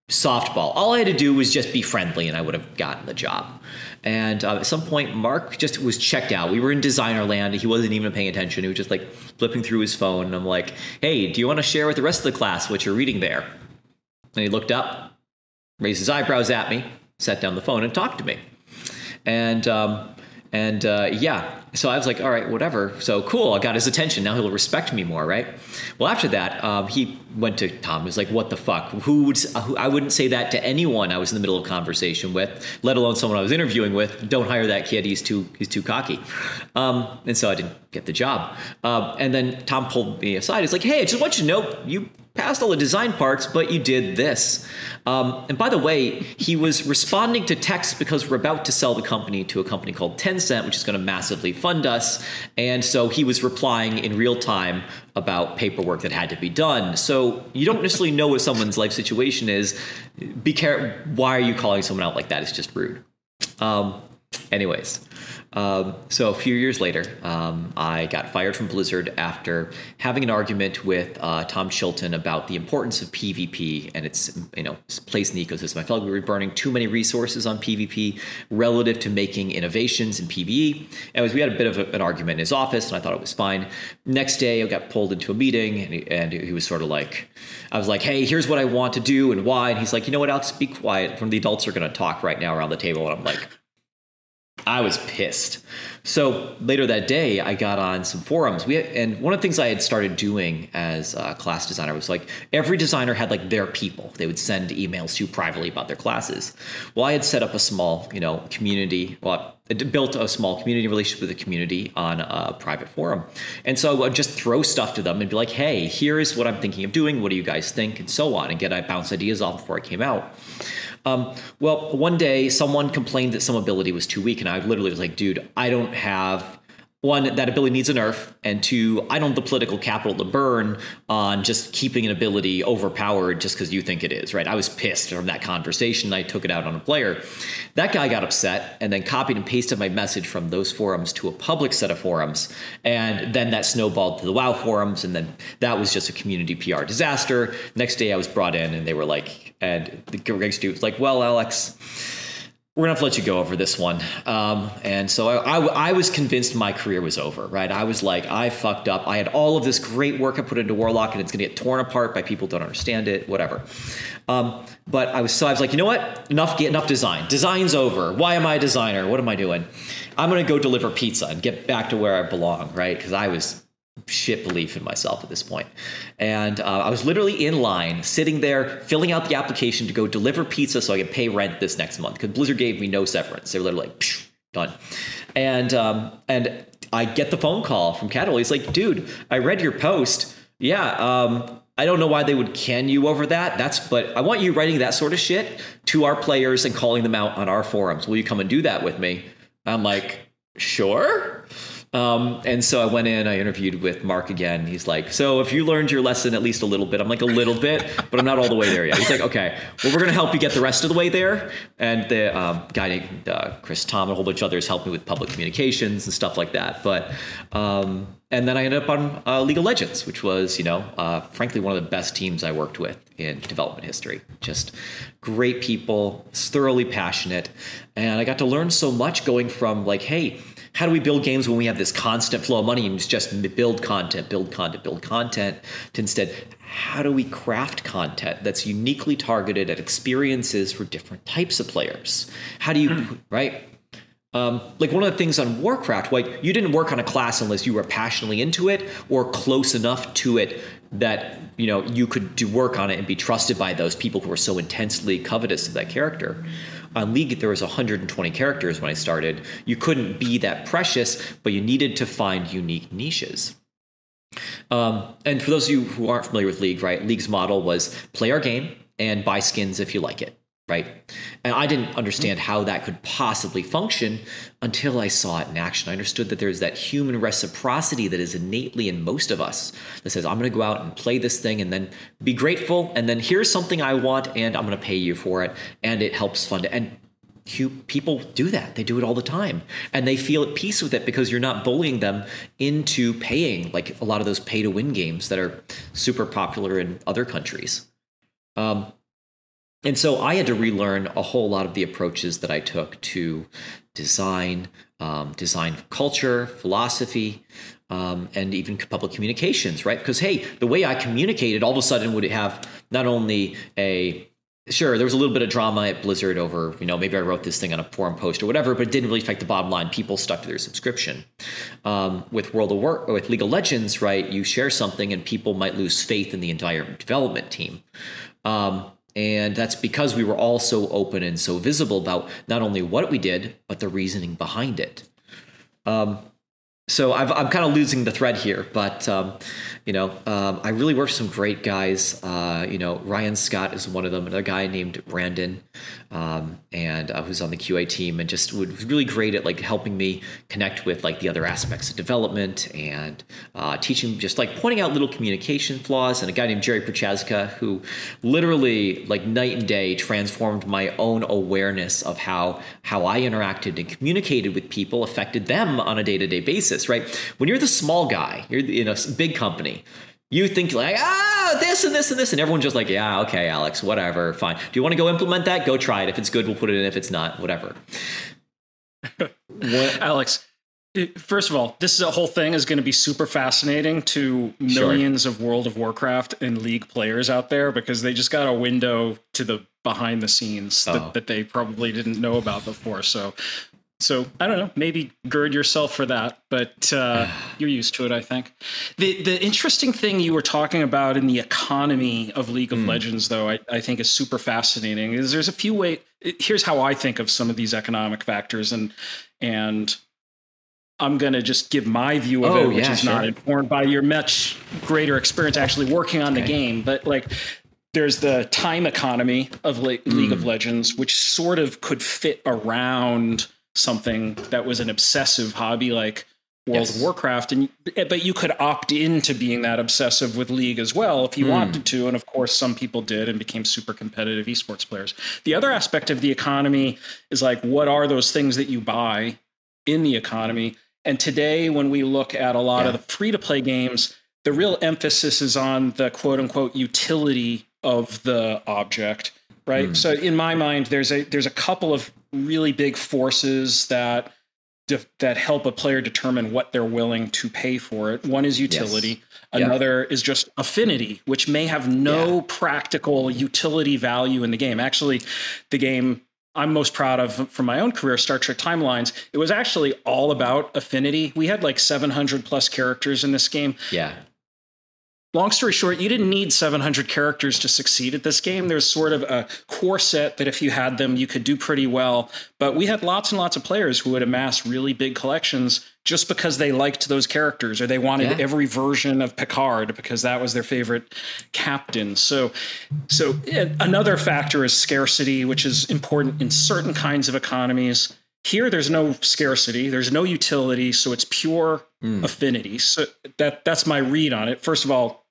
softball. All I had to do was just be friendly, and I would have gotten the job. And uh, at some point, Marc just was checked out. We were in designer land. He wasn't even paying attention. He was just like flipping through his phone. And I'm like, hey, do you want to share with the rest of the class what you're reading there? And he looked up, raised his eyebrows at me, set down the phone, and talked to me. And um, and uh, yeah, so I was like, all right, whatever. So cool, I got his attention. Now he'll respect me more, right? Well, after that, um, he went to Tom. He was like, what the fuck? Who would? Who, I wouldn't say that to anyone I was in the middle of conversation with, let alone someone I was interviewing with. Don't hire that kid. He's too he's too cocky. Um, and so I didn't get the job. Um, and then Tom pulled me aside. He's like, hey, I just want you to know you passed all the design parts, but you did this. Um, and by the way, he was responding to text because we're about to sell the company to a company called Tencent, which is going to massively fund us. And so he was replying in real time about paperwork that had to be done. So you don't necessarily know what someone's life situation is. Be careful. Why are you calling someone out like that? It's just rude. Um, anyways, um, so a few years later, um, I got fired from Blizzard after having an argument with uh, Tom Chilton about the importance of PvP and its you know place in the ecosystem. I felt like we were burning too many resources on PvP relative to making innovations in PvE. Anyways, we had a bit of a, an argument in his office, and I thought it was fine. Next day, I got pulled into a meeting, and he, and he was sort of like, I was like, "Hey, here's what I want to do and why," and he's like, "You know what, Alex, be quiet. From the adults are going to talk right now around the table," and I'm like. I was pissed. So later that day, I got on some forums. We had, and one of the things I had started doing as a class designer was like every designer had like their people. They would send emails to privately about their classes. Well, I had set up a small, you know, community. Well, I built a small community relationship with the community on a private forum, and so I would just throw stuff to them and be like, "Hey, here is what I'm thinking of doing. What do you guys think?" and so on, and get I bounce ideas off before I came out. Um, well, one day someone complained that some ability was too weak, and I literally was like, dude, I don't have one, that ability needs a nerf, and two, I don't have the political capital to burn on just keeping an ability overpowered just because you think it is, right? I was pissed from that conversation. I took it out on a player. That guy got upset and then copied and pasted my message from those forums to a public set of forums. And then that snowballed to the WoW forums, and then that was just a community PR disaster. Next day I was brought in and they were like, and the Greg Stu was like, well, Alex, we're gonna have to let you go over this one. Um, and so I, I, I, was convinced my career was over, right? I was like, I fucked up. I had all of this great work I put into Warlock, and it's gonna get torn apart by people who don't understand it, whatever. Um, but I was so I was like, you know what? Enough, get enough design. Design's over. Why am I a designer? What am I doing? I'm gonna go deliver pizza and get back to where I belong, right? Because I was shit belief in myself at this point. And uh, I was literally in line, sitting there, filling out the application to go deliver pizza so I could pay rent this next month. Because Blizzard gave me no severance. They were literally like, done. And um, and I get the phone call from Cadwell. He's like, dude, I read your post. Yeah, um, I don't know why they would can you over that. That's but I want you writing that sort of shit to our players and calling them out on our forums. Will you come and do that with me? I'm like, sure. Um, and so I went in, I interviewed with Marc again. He's like, So if you learned your lesson at least a little bit, I'm like, A little bit, but I'm not all the way there yet. He's like, Okay, well, we're going to help you get the rest of the way there. And the um, guy named uh, Chris Tom and a whole bunch of others helped me with public communications and stuff like that. But, um, and then I ended up on uh, League of Legends, which was, you know, uh, frankly, one of the best teams I worked with in development history. Just great people, thoroughly passionate. And I got to learn so much going from like, hey, how do we build games when we have this constant flow of money and just build content, build content, build content to instead how do we craft content that's uniquely targeted at experiences for different types of players? How do you, mm. right? Um, like one of the things on Warcraft, like you didn't work on a class unless you were passionately into it or close enough to it that you know you could do work on it and be trusted by those people who were so intensely covetous of that character on League, there was 120 characters when I started. You couldn't be that precious, but you needed to find unique niches. Um, and for those of you who aren't familiar with League, right, League's model was play our game and buy skins if you like it right? And I didn't understand how that could possibly function until I saw it in action. I understood that there's that human reciprocity that is innately in most of us that says, I'm going to go out and play this thing and then be grateful. And then here's something I want and I'm going to pay you for it. And it helps fund it. And people do that. They do it all the time. And they feel at peace with it because you're not bullying them into paying like a lot of those pay to win games that are super popular in other countries. Um, and so I had to relearn a whole lot of the approaches that I took to design, um, design culture, philosophy, um, and even public communications, right? Because, hey, the way I communicated all of a sudden would have not only a Sure, there was a little bit of drama at Blizzard over, you know, maybe I wrote this thing on a forum post or whatever, but it didn't really affect the bottom line. People stuck to their subscription. Um, with World of War, with League of Legends, right? You share something and people might lose faith in the entire development team. Um, and that's because we were all so open and so visible about not only what we did, but the reasoning behind it. Um, so i am kind of losing the thread here, but um, you know, um, I really worked with some great guys. Uh, you know, Ryan Scott is one of them. Another guy named Brandon, um, and uh, who's on the QA team, and just was really great at like helping me connect with like the other aspects of development and uh, teaching, just like pointing out little communication flaws. And a guy named Jerry Prochaska, who literally like night and day transformed my own awareness of how how I interacted and communicated with people affected them on a day to day basis. Right? When you're the small guy, you're in a big company you think like ah this and this and this and everyone's just like yeah okay alex whatever fine do you want to go implement that go try it if it's good we'll put it in if it's not whatever alex first of all this whole thing is going to be super fascinating to millions sure. of world of warcraft and league players out there because they just got a window to the behind the scenes oh. that, that they probably didn't know about before so so I don't know, maybe gird yourself for that, but uh, you're used to it, I think. The the interesting thing you were talking about in the economy of League of mm. Legends, though, I, I think is super fascinating. Is there's a few way. Here's how I think of some of these economic factors, and and I'm going to just give my view of oh, it, which yeah, is sure. not informed by your much greater experience actually working on okay. the game, but like there's the time economy of Le- mm. League of hmm. Legends, which sort of could fit around something that was an obsessive hobby like World Yes. of Warcraft, and eh, but you could opt into being that obsessive with League as well if you hmm. wanted to, and of course some people did and became super competitive esports players. The other aspect of the economy is like what are those things that you buy in the economy? And today, when we look at a lot of the free to play games, the real emphasis is on the quote unquote utility of the object, right? Hmm. So in my mind, there's a there's a couple of really big forces that de- that help a player determine what they're willing to pay for it. One is utility. Yeah. Another is just affinity, which may have no Yeah. practical utility value in the game. Actually, the game I'm most proud of from my own career, Star Trek Timelines, it was actually all about affinity. We had like 700 plus characters in this game. Yeah. Long story short, you didn't need 700 characters to succeed at this game. There's sort of a core set that if you had them, you could do pretty well. But we had lots and lots of players who would amass really big collections just because they liked those characters or they wanted Yeah. every version of Picard because that was their favorite captain. So, so eh, another factor is scarcity, which is important in certain kinds of economies. Here, there's no scarcity, there's no utility, so it's pure affinity. So that that's my read on it. First of all,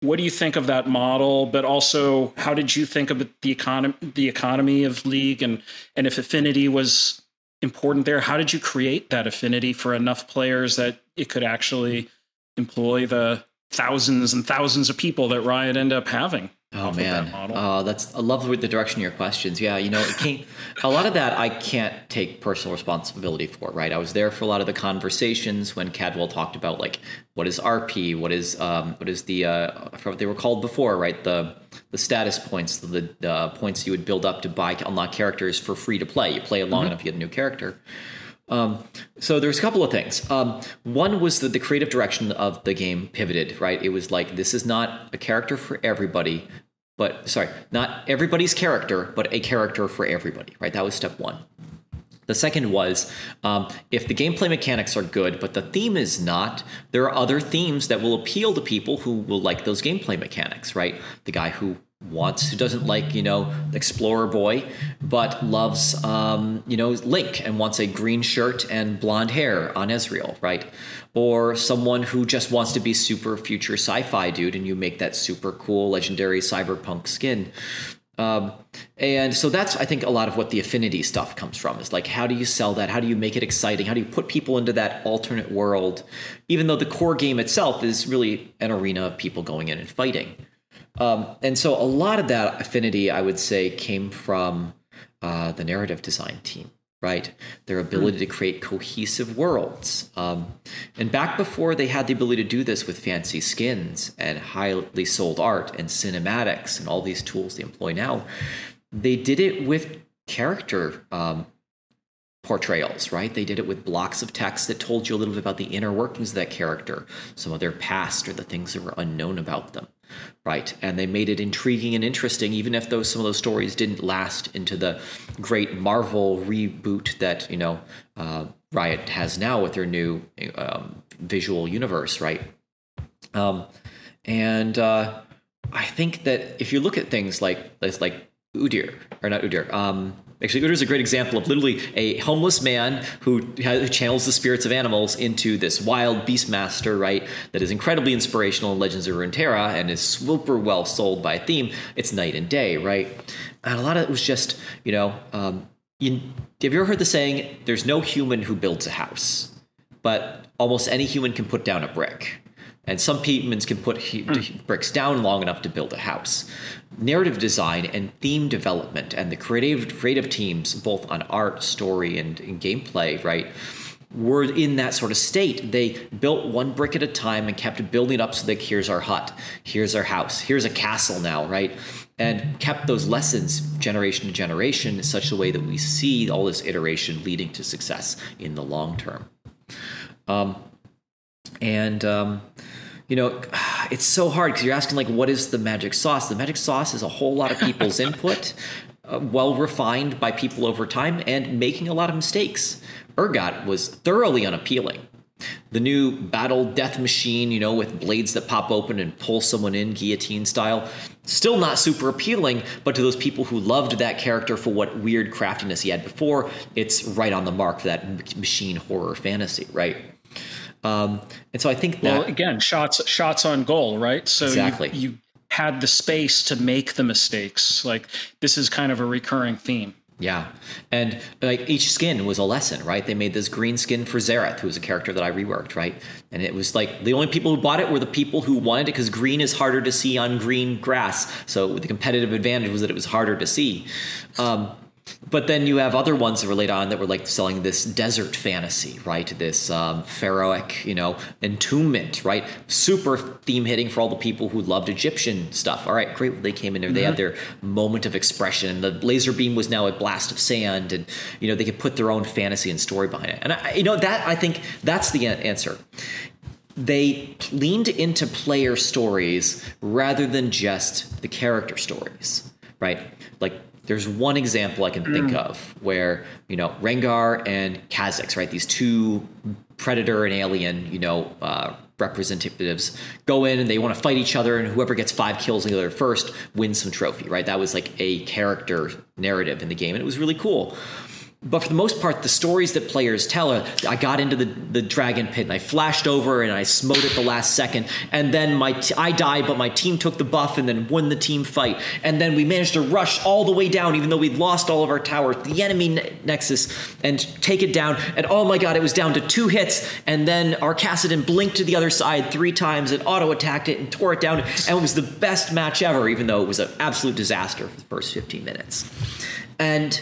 what do you think of that model? But also, how did you think of the economy, the economy of League, and and if affinity was important there? How did you create that affinity for enough players that it could actually employ the thousands and thousands of people that Riot end up having? Oh that man, model? uh, that's I love the the direction of your questions. Yeah, you know, it can't, a lot of that I can't take personal responsibility for. Right, I was there for a lot of the conversations when Cadwell talked about like what is RP, what is um, what is the uh, what they were called before, right? The the status points, the, the points you would build up to buy unlock characters for free to play. You play it long enough, you get a new character. Um, so there's a couple of things. Um, one was that the creative direction of the game pivoted, right? It was like this is not a character for everybody, but sorry, not everybody's character, but a character for everybody, right? That was step one. The second was um, if the gameplay mechanics are good, but the theme is not, there are other themes that will appeal to people who will like those gameplay mechanics, right? The guy who wants, who doesn't like, you know, Explorer Boy, but loves, um, you know, Link and wants a green shirt and blonde hair on Ezreal, right? Or someone who just wants to be super future sci fi dude and you make that super cool legendary cyberpunk skin. Um, and so that's I think a lot of what the affinity stuff comes from is like how do you sell that? How do you make it exciting? How do you put people into that alternate world? Even though the core game itself is really an arena of people going in and fighting. Um, and so a lot of that affinity, I would say, came from uh, the narrative design team, right? Their ability to create cohesive worlds. Um, and back before they had the ability to do this with fancy skins and highly sold art and cinematics and all these tools they employ now, they did it with character um, portrayals, right? They did it with blocks of text that told you a little bit about the inner workings of that character, some of their past or the things that were unknown about them, right? And they made it intriguing and interesting, even if those some of those stories didn't last into the great Marvel reboot that you know uh, Riot has now with their new um, visual universe, right? Um, and uh, I think that if you look at things like like Udyr or not Udyr, um, actually Udyr is a great example of literally a homeless man who, channels the spirits of animals into this wild beastmaster, right? That is incredibly inspirational in Legends of Runeterra and is super well sold by theme. It's night and day, right? And a lot of it was just you know. Um, you, have you ever heard the saying, "There's no human who builds a house"? but almost any human can put down a brick. And some humans can put hu- bricks down long enough to build a house. Narrative design and theme development and the creative creative teams, both on art, story, and, and gameplay, right, were in that sort of state. They built one brick at a time and kept building up so like here's our hut, here's our house, here's a castle now, right? And kept those lessons generation to generation in such a way that we see all this iteration leading to success in the long term. Um, and um, you know, it's so hard because you're asking like, what is the magic sauce? The magic sauce is a whole lot of people's input, uh, well refined by people over time, and making a lot of mistakes. Urgot was thoroughly unappealing. The new battle death machine, you know, with blades that pop open and pull someone in guillotine style, still not super appealing, but to those people who loved that character for what weird craftiness he had before, it's right on the mark for that machine horror fantasy, right? Um, and so I think that well, again, shots shots on goal, right? So Exactly. you, you had the space to make the mistakes. Like this is kind of a recurring theme. Yeah, and like each skin was a lesson, right? They made this green skin for Xerath, who was a character that I reworked, right? And it was like the only people who bought it were the people who wanted it because green is harder to see on green grass. So the competitive advantage was that it was harder to see. Um, but then you have other ones that were laid on that were like selling this desert fantasy, right? This um, pharaohic, you know, entombment, right? Super theme hitting for all the people who loved Egyptian stuff. All right, great. They came in there, they had their moment of expression. The laser beam was now a blast of sand, and you know they could put their own fantasy and story behind it. And I, you know that I think that's the answer they leaned into player stories rather than just the character stories, right? Like there's one example I can think of where, you know, Rengar and Kha'Zix, right? These two predator and alien, you know, uh, representatives go in and they want to fight each other and whoever gets five kills the other first wins some trophy, right? That was like a character narrative in the game and it was really cool. But for the most part, the stories that players tell are I got into the, the dragon pit and I flashed over and I smote at the last second. And then my t- I died, but my team took the buff and then won the team fight. And then we managed to rush all the way down, even though we'd lost all of our towers, the enemy ne- nexus, and take it down. And oh my god, it was down to two hits. And then our Kassadin blinked to the other side three times and auto attacked it and tore it down. And it was the best match ever, even though it was an absolute disaster for the first 15 minutes. And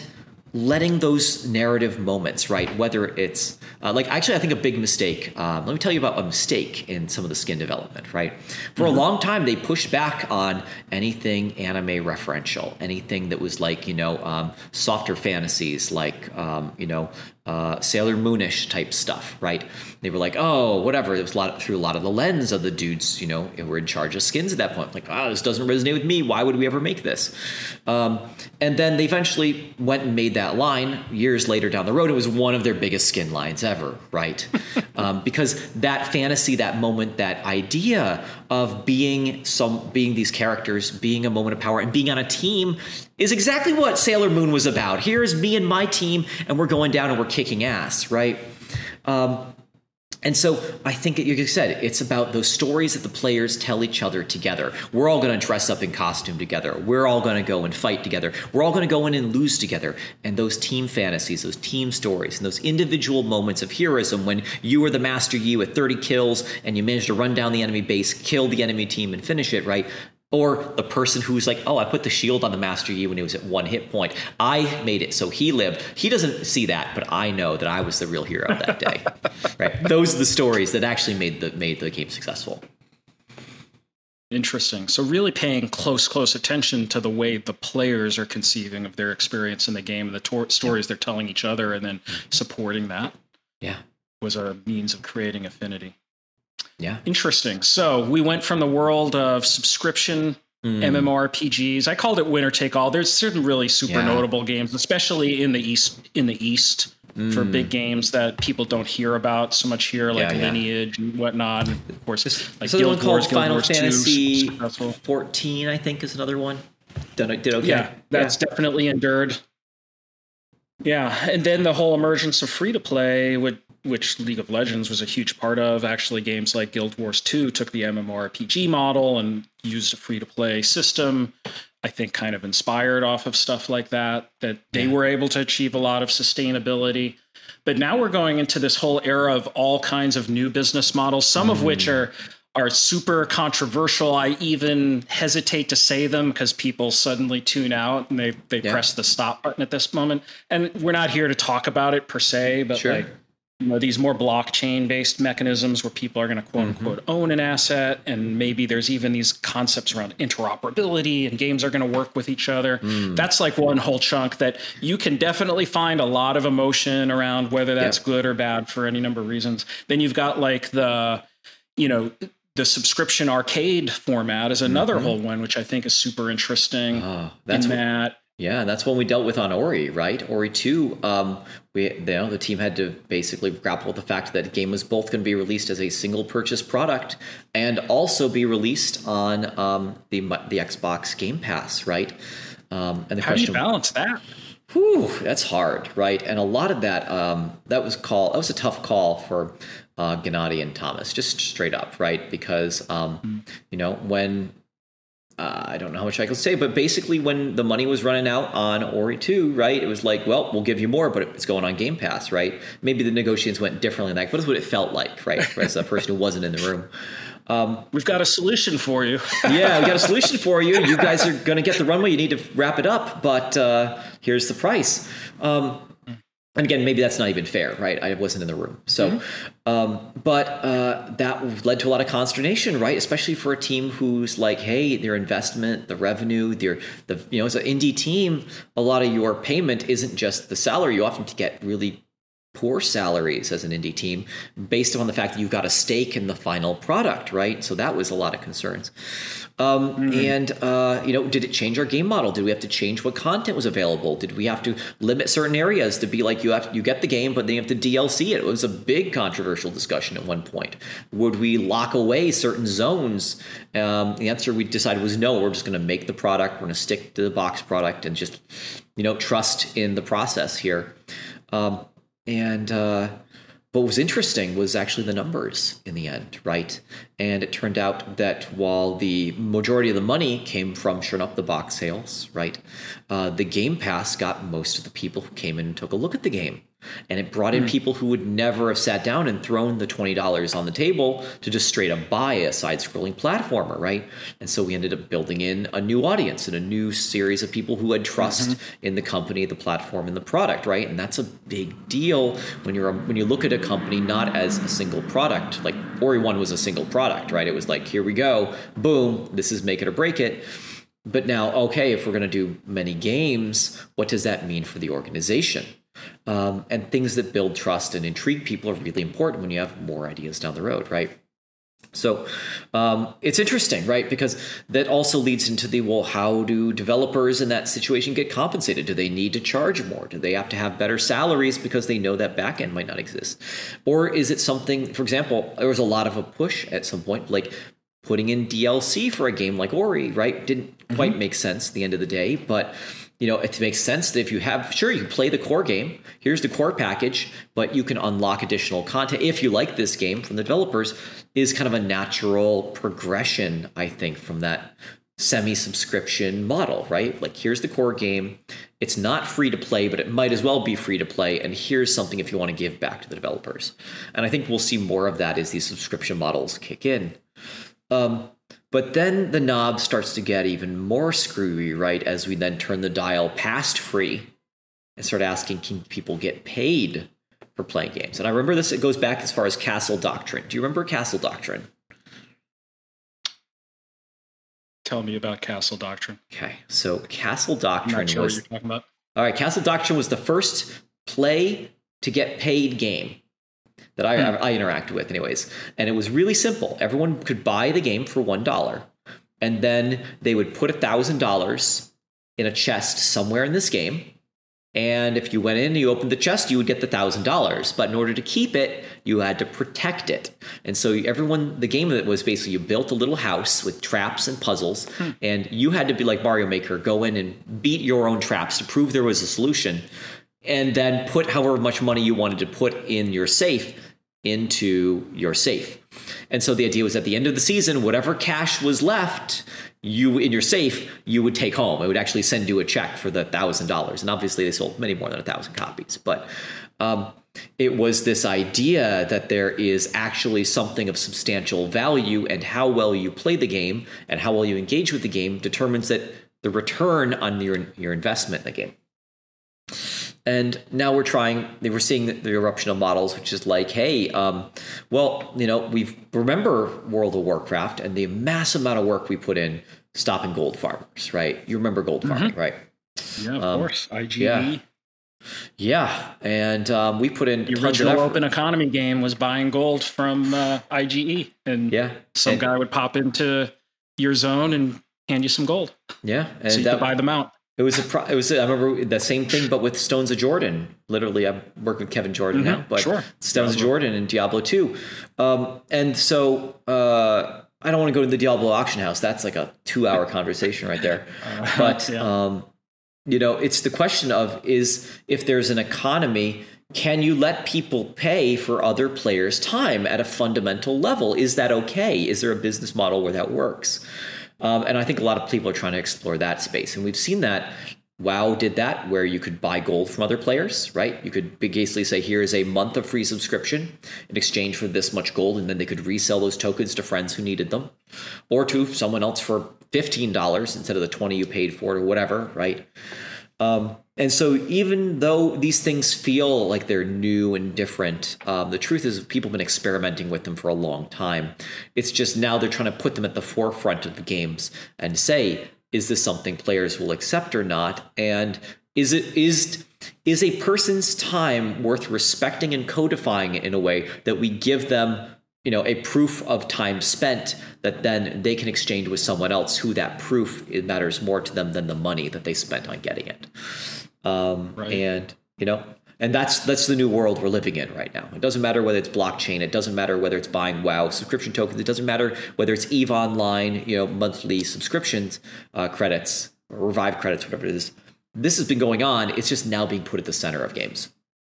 letting those narrative moments, right? Whether it's uh, like actually, I think a big mistake. Um, let me tell you about a mistake in some of the skin development, right? For a long time, they pushed back on anything anime referential, anything that was like you know um, softer fantasies, like um, you know uh, Sailor Moonish type stuff, right? They were like, oh, whatever. It was a lot through a lot of the lens of the dudes, you know, who were in charge of skins at that point. Like, ah, this doesn't resonate with me. Why would we ever make this? Um, and then they eventually went and made that line years later down the road. It was one of their biggest skin lines ever, right? um, because that fantasy, that moment, that idea of being some, being these characters, being a moment of power, and being on a team is exactly what Sailor Moon was about. Here's me and my team, and we're going down and we're kicking ass, right? Um, and so I think, like you said, it's about those stories that the players tell each other together. We're all going to dress up in costume together. We're all going to go and fight together. We're all going to go in and lose together. And those team fantasies, those team stories, and those individual moments of heroism when you were the Master Yi with 30 kills and you managed to run down the enemy base, kill the enemy team, and finish it, right? Or the person who's like, oh, I put the shield on the Master Yi when he was at one hit point. I made it so he lived. He doesn't see that, but I know that I was the real hero that day. right? Those are the stories that actually made the made the game successful. Interesting. So really paying close, close attention to the way the players are conceiving of their experience in the game and the tor- stories they're telling each other, and then mm-hmm. supporting that Yeah. was a means of creating affinity. Yeah. Interesting. So we went from the world of subscription Mm. MMORPGs. I called it winner take all. There's certain really super Yeah. notable games, especially in the east. In the east, for big games that people don't hear about so much here, like Yeah, yeah. Lineage and whatnot. And of course, like so Guild Wars, called Guild Final Wars Fantasy successful. 14, I think, is another one. Did, did okay. Yeah, that's definitely endured. Yeah, and then the whole emergence of free to play, which, which League of Legends was a huge part of. Actually, games like Guild Wars 2 took the MMORPG model and used a free to play system. I think kind of inspired off of stuff like that, that they Yeah. were able to achieve a lot of sustainability. But now we're going into this whole era of all kinds of new business models, some of which mm. are are super controversial. I even hesitate to say them because people suddenly tune out and they they Yeah. press the stop button at this moment. And we're not here to talk about it per se, but Sure. like you know these more blockchain based mechanisms where people are going to quote mm-hmm. unquote own an asset and maybe there's even these concepts around interoperability and games are going to work with each other. Mm. That's like one whole chunk that you can definitely find a lot of emotion around whether that's Yep. good or bad for any number of reasons. Then you've got like the you know the subscription arcade format is another mm-hmm. whole one which i think is super interesting Oh, that's in that yeah, and that's when we dealt with on Ori, right? Ori two. Um, we you know the team had to basically grapple with the fact that the game was both going to be released as a single purchase product and also be released on um, the the Xbox Game Pass, right? Um, and the how do you question, balance that Whew, that's hard, right? And a lot of that, um, that was call. That was a tough call for uh, Gennady and Thomas, just straight up, right? Because um, mm-hmm. you know when uh, I don't know how much I can say, but basically when the money was running out on Ori 2, right, it was like, well, we'll give you more, but it's going on Game Pass, right? Maybe the negotiations went differently than that, but that's what it felt like, right, as a person who wasn't in the room. Um, We've got a solution for you. yeah, we got a solution for you. You guys are going to get the runway. You need to wrap it up, but uh, here's the price. Um, and again, maybe that's not even fair, right? I wasn't in the room, so. Mm-hmm. Um, but uh, that led to a lot of consternation, right? Especially for a team who's like, hey, their investment, the revenue, their the you know, as an indie team, a lot of your payment isn't just the salary. You often get really poor salaries as an indie team based on the fact that you've got a stake in the final product, right? So that was a lot of concerns. Um, mm-hmm. And uh, you know, did it change our game model? Did we have to change what content was available? Did we have to limit certain areas to be like you have you get the game, but then you have to DLC it? It was a big controversial discussion at one point. Would we lock away certain zones? Um, the answer we decided was no. We're just going to make the product. We're going to stick to the box product and just you know trust in the process here. Um, and uh, what was interesting was actually the numbers in the end, right? And it turned out that while the majority of the money came from, sure enough, the box sales, right? Uh, the Game Pass got most of the people who came in and took a look at the game and it brought in mm. people who would never have sat down and thrown the $20 on the table to just straight up buy a side scrolling platformer, right? And so we ended up building in a new audience and a new series of people who had trust mm-hmm. in the company, the platform, and the product, right? And that's a big deal when you're a, when you look at a company not as a single product. Like Ori 1 was a single product, right? It was like, here we go, boom, this is make it or break it. But now, okay, if we're going to do many games, what does that mean for the organization? Um, and things that build trust and intrigue people are really important when you have more ideas down the road, right? So um, it's interesting, right? Because that also leads into the well, how do developers in that situation get compensated? Do they need to charge more? Do they have to have better salaries because they know that backend might not exist? Or is it something, for example, there was a lot of a push at some point, like putting in DLC for a game like Ori, right? Didn't quite mm-hmm. make sense at the end of the day, but you know, it makes sense that if you have, sure, you play the core game. Here's the core package, but you can unlock additional content if you like this game from the developers. Is kind of a natural progression, I think, from that semi-subscription model, right? Like here's the core game. It's not free to play, but it might as well be free to play. And here's something if you want to give back to the developers. And I think we'll see more of that as these subscription models kick in. Um, but then the knob starts to get even more screwy, right? As we then turn the dial past free and start asking, can people get paid for playing games? And I remember this, it goes back as far as Castle Doctrine. Do you remember Castle Doctrine? Tell me about Castle Doctrine. Okay, so Castle Doctrine sure was. What you're talking about. All right, Castle Doctrine was the first play to get paid game that I, hmm. I interacted with, anyways. And it was really simple. Everyone could buy the game for one dollar, and then they would put a thousand dollars in a chest somewhere in this game. And if you went in and you opened the chest, you would get the thousand dollars. But in order to keep it, you had to protect it. And so everyone, the game that was basically you built a little house with traps and puzzles, hmm. and you had to be like Mario Maker, go in and beat your own traps to prove there was a solution, and then put however much money you wanted to put in your safe into your safe. And so the idea was at the end of the season, whatever cash was left, you in your safe, you would take home. It would actually send you a check for the thousand dollars. And obviously they sold many more than a thousand copies. But um, it was this idea that there is actually something of substantial value, and how well you play the game and how well you engage with the game determines that the return on your your investment in the game. And now we're trying, we're seeing the, the eruption of models, which is like, hey, um, well, you know, we remember World of Warcraft and the massive amount of work we put in stopping gold farmers, right? You remember gold mm-hmm. farming, right? Yeah, of um, course. IGE. Yeah. Yeah, and um, we put in the original open economy game was buying gold from uh, IGE, and yeah, some and, guy would pop into your zone and hand you some gold. Yeah, and so you that, could buy them out. It was a pro- it was a, I remember the same thing, but with Stones of Jordan. Literally, I work with Kevin Jordan mm-hmm. now, but sure. Stones of Jordan and Diablo two, um, and so uh, I don't want to go to the Diablo auction house. That's like a two hour conversation right there. Uh, but yeah. um, you know, it's the question of is if there's an economy, can you let people pay for other players' time at a fundamental level? Is that okay? Is there a business model where that works? Um, and I think a lot of people are trying to explore that space. And we've seen that WoW did that, where you could buy gold from other players, right? You could basically say, here is a month of free subscription in exchange for this much gold, and then they could resell those tokens to friends who needed them, or to someone else for $15 instead of the 20 you paid for it or whatever, right? Um, and so, even though these things feel like they're new and different, um, the truth is people have been experimenting with them for a long time. It's just now they're trying to put them at the forefront of the games and say, is this something players will accept or not? And is it is is a person's time worth respecting and codifying in a way that we give them you know a proof of time spent that then they can exchange with someone else who that proof it matters more to them than the money that they spent on getting it um, right. and you know and that's that's the new world we're living in right now. It doesn't matter whether it's blockchain. It doesn't matter whether it's buying WoW subscription tokens. It doesn't matter whether it's Eve Online, you know, monthly subscriptions uh, credits or Revive credits, whatever it is. This has been going on. It's just now being put at the center of games.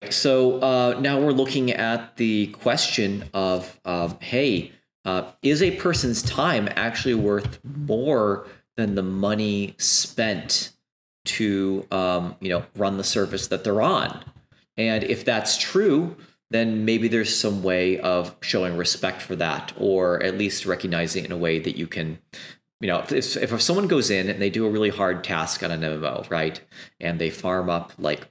So uh, now we're looking at the question of, hey, uh, is a person's time actually worth more than the money spent to, um, you know, run the service that they're on? And if that's true, then maybe there's some way of showing respect for that, or at least recognizing in a way that you can, you know, if, if someone goes in and they do a really hard task on an MMO, right, and they farm up like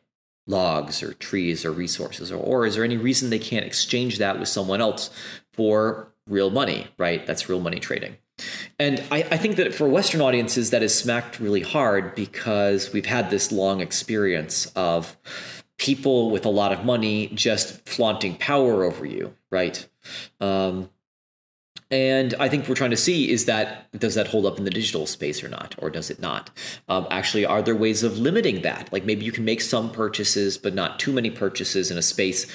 logs or trees or resources, or, or is there any reason they can't exchange that with someone else for real money, right? That's real money trading. And I, I, think that for Western audiences, that is smacked really hard because we've had this long experience of people with a lot of money just flaunting power over you, right? Um, and I think we're trying to see is that does that hold up in the digital space or not, or does it not? Um, actually, are there ways of limiting that? Like maybe you can make some purchases, but not too many purchases in a space,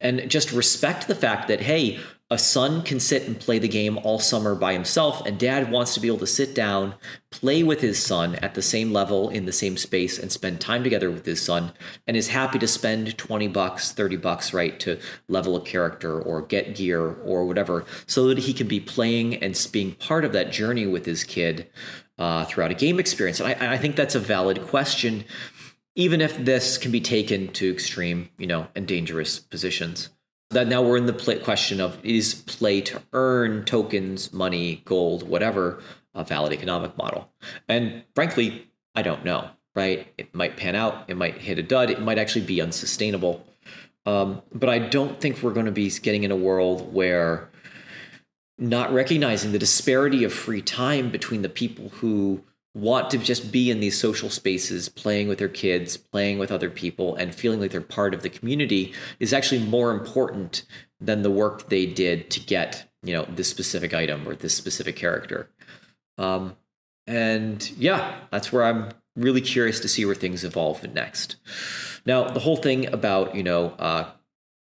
and just respect the fact that hey, a son can sit and play the game all summer by himself, and dad wants to be able to sit down, play with his son at the same level in the same space, and spend time together with his son, and is happy to spend 20 bucks, 30 bucks, right, to level a character or get gear or whatever, so that he can be playing and being part of that journey with his kid uh, throughout a game experience. And I, I think that's a valid question, even if this can be taken to extreme, you know, and dangerous positions that now we're in the play question of is play to earn tokens, money, gold, whatever, a valid economic model? And frankly, I don't know, right? It might pan out, it might hit a dud, it might actually be unsustainable. Um, but I don't think we're going to be getting in a world where not recognizing the disparity of free time between the people who want to just be in these social spaces, playing with their kids, playing with other people, and feeling like they're part of the community is actually more important than the work they did to get, you know, this specific item or this specific character. Um, and yeah, that's where I'm really curious to see where things evolve next. Now, the whole thing about, you know, uh,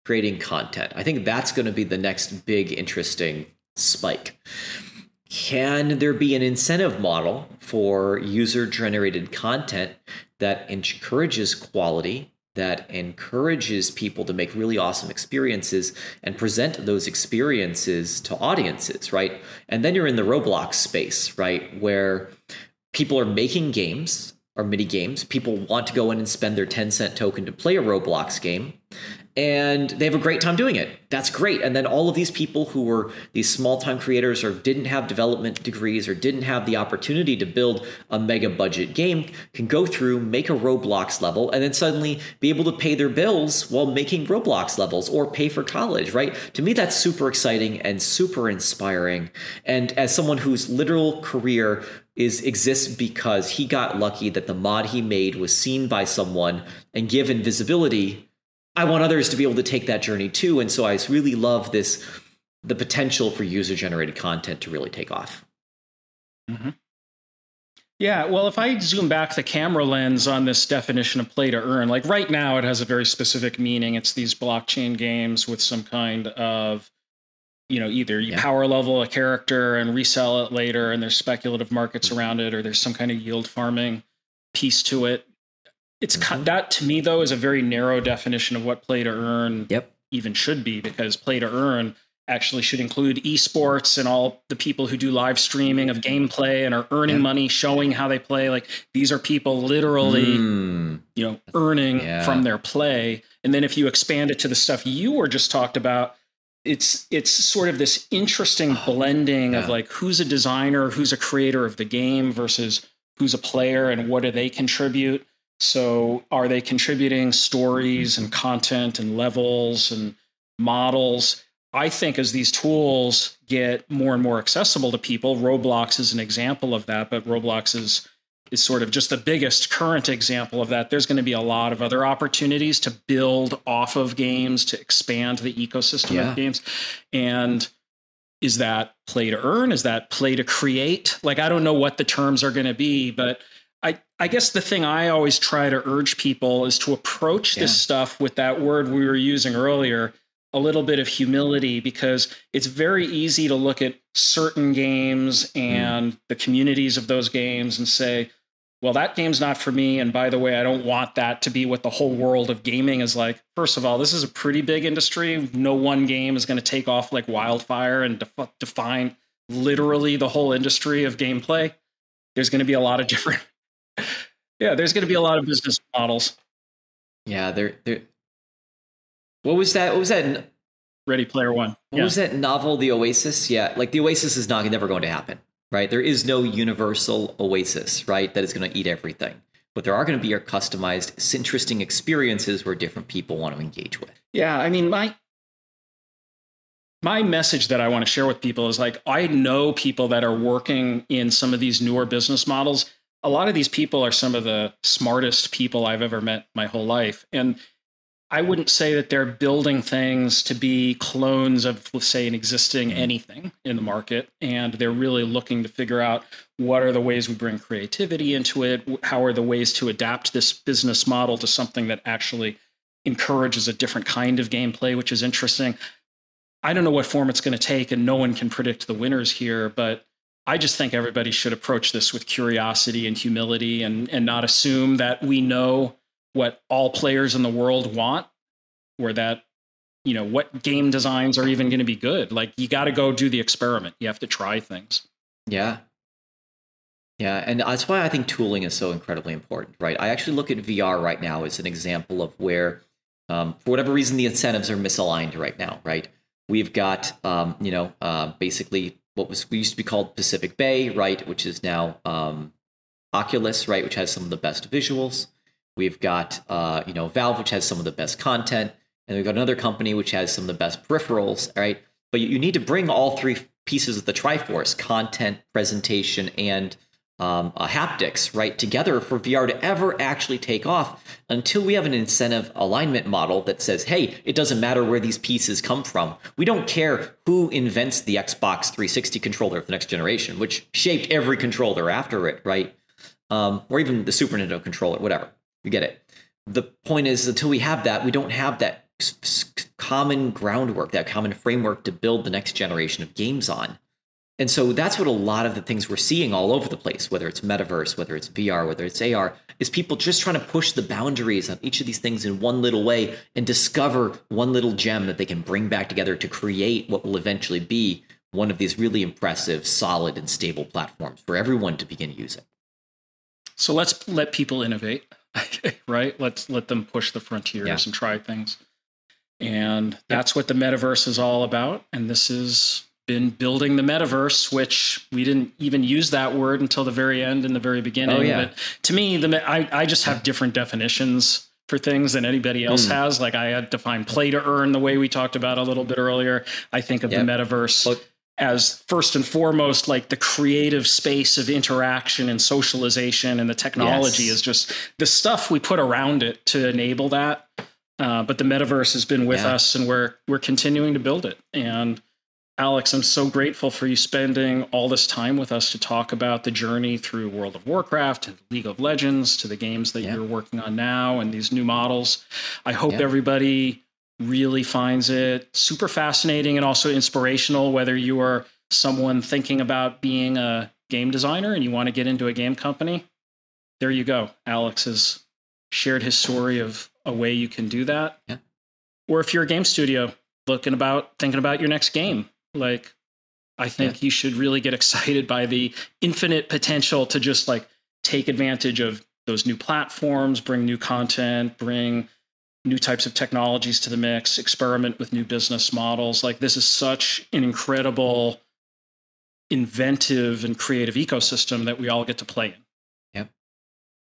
creating content, I think that's going to be the next big interesting spike can there be an incentive model for user generated content that encourages quality that encourages people to make really awesome experiences and present those experiences to audiences, right? And then you're in the Roblox space, right? Where people are making games or mini games. People want to go in and spend their 10 cent token to play a Roblox game and they have a great time doing it. That's great. And then all of these people who were these small time creators or didn't have development degrees or didn't have the opportunity to build a mega budget game can go through, make a Roblox level, and then suddenly be able to pay their bills while making Roblox levels or pay for college, right? To me, that's super exciting and super inspiring. And as someone whose literal career is exists because he got lucky that the mod he made was seen by someone and given visibility I want others to be able to take that journey too. And so I really love this the potential for user generated content to really take off. Mm-hmm. Yeah, well, if I zoom back the camera lens on this definition of play to earn, like right now it has a very specific meaning. It's these blockchain games with some kind of, you know, either you yeah. power level a character and resell it later, and there's speculative markets around it, or there's some kind of yield farming piece to it it's mm-hmm. that to me though is a very narrow definition of what play to earn yep. even should be because play to earn actually should include esports and all the people who do live streaming of gameplay and are earning yeah. money showing how they play like these are people literally mm. you know earning yeah. from their play and then if you expand it to the stuff you were just talked about it's it's sort of this interesting blending yeah. of like who's a designer who's a creator of the game versus who's a player and what do they contribute so are they contributing stories and content and levels and models I think as these tools get more and more accessible to people, Roblox is an example of that, but Roblox is is sort of just the biggest current example of that. There's going to be a lot of other opportunities to build off of games, to expand the ecosystem yeah. of games. And is that play to earn? Is that play to create? Like I don't know what the terms are going to be, but I, I guess the thing I always try to urge people is to approach yeah. this stuff with that word we were using earlier a little bit of humility because it's very easy to look at certain games and mm. the communities of those games and say, well, that game's not for me. And by the way, I don't want that to be what the whole world of gaming is like. First of all, this is a pretty big industry. No one game is going to take off like wildfire and def- define literally the whole industry of gameplay. There's going to be a lot of different, yeah, there's going to be a lot of business models. Yeah, there, there, what was that? What was that? Ready Player One. What yeah. was that novel, The Oasis? Yeah, like The Oasis is not never going to happen, right? There is no universal Oasis, right? That is going to eat everything. But there are going to be your customized, interesting experiences where different people want to engage with. Yeah, I mean, my my message that I want to share with people is like I know people that are working in some of these newer business models. A lot of these people are some of the smartest people I've ever met my whole life. And I wouldn't say that they're building things to be clones of, let's say, an existing mm-hmm. anything in the market. And they're really looking to figure out what are the ways we bring creativity into it? How are the ways to adapt this business model to something that actually encourages a different kind of gameplay, which is interesting. I don't know what form it's going to take, and no one can predict the winners here, but I just think everybody should approach this with curiosity and humility and, and not assume that we know what all players in the world want or that you know what game designs are even going to be good. Like you got to go do the experiment. You have to try things. Yeah. Yeah and that's why i think tooling is so incredibly important right? I actually look at vr right now as an example of where um, for whatever reason the incentives are misaligned right now right? We've got um, you know uh, basically what was we used to be called pacific bay right which is now um, oculus right which has some of the best visuals We've got uh, you know Valve, which has some of the best content, and we've got another company which has some of the best peripherals, right? But you, you need to bring all three pieces of the Triforce: content, presentation, and um, uh, haptics, right, together for VR to ever actually take off. Until we have an incentive alignment model that says, "Hey, it doesn't matter where these pieces come from. We don't care who invents the Xbox 360 controller of the next generation, which shaped every controller after it, right?" Um, or even the Super Nintendo controller, whatever. You get it. The point is, until we have that, we don't have that common groundwork, that common framework to build the next generation of games on. And so that's what a lot of the things we're seeing all over the place, whether it's metaverse, whether it's VR, whether it's AR, is people just trying to push the boundaries of each of these things in one little way and discover one little gem that they can bring back together to create what will eventually be one of these really impressive, solid, and stable platforms for everyone to begin using. So let's let people innovate. right? Let's let them push the frontiers yeah. and try things. And that's what the metaverse is all about. And this has been building the metaverse, which we didn't even use that word until the very end in the very beginning. Oh, yeah. But to me, the I, I just have different definitions for things than anybody else mm. has. Like I had defined play to earn the way we talked about a little bit earlier. I think of yep. the metaverse. As first and foremost like the creative space of interaction and socialization and the technology yes. is just the stuff we put around it to enable that uh, but the metaverse has been with yeah. us and we're we're continuing to build it and alex i'm so grateful for you spending all this time with us to talk about the journey through world of warcraft and league of legends to the games that yeah. you're working on now and these new models i hope yeah. everybody really finds it super fascinating and also inspirational, whether you are someone thinking about being a game designer and you want to get into a game company. There you go. Alex has shared his story of a way you can do that. Yeah. Or if you're a game studio looking about thinking about your next game, like I think yeah. you should really get excited by the infinite potential to just like take advantage of those new platforms, bring new content, bring new types of technologies to the mix, experiment with new business models. Like this is such an incredible, inventive, and creative ecosystem that we all get to play in.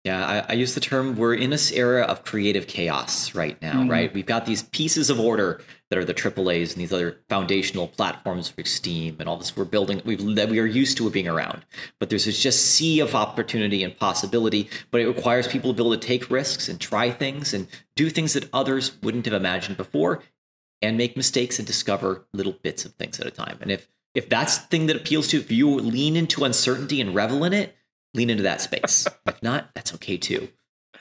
Yeah, I, I use the term we're in this era of creative chaos right now, mm-hmm. right? We've got these pieces of order that are the AAA's and these other foundational platforms for Steam and all this we're building we've that we are used to it being around. But there's this just sea of opportunity and possibility, but it requires people to be able to take risks and try things and do things that others wouldn't have imagined before and make mistakes and discover little bits of things at a time. And if if that's the thing that appeals to if you lean into uncertainty and revel in it, lean into that space. if not, that's okay too.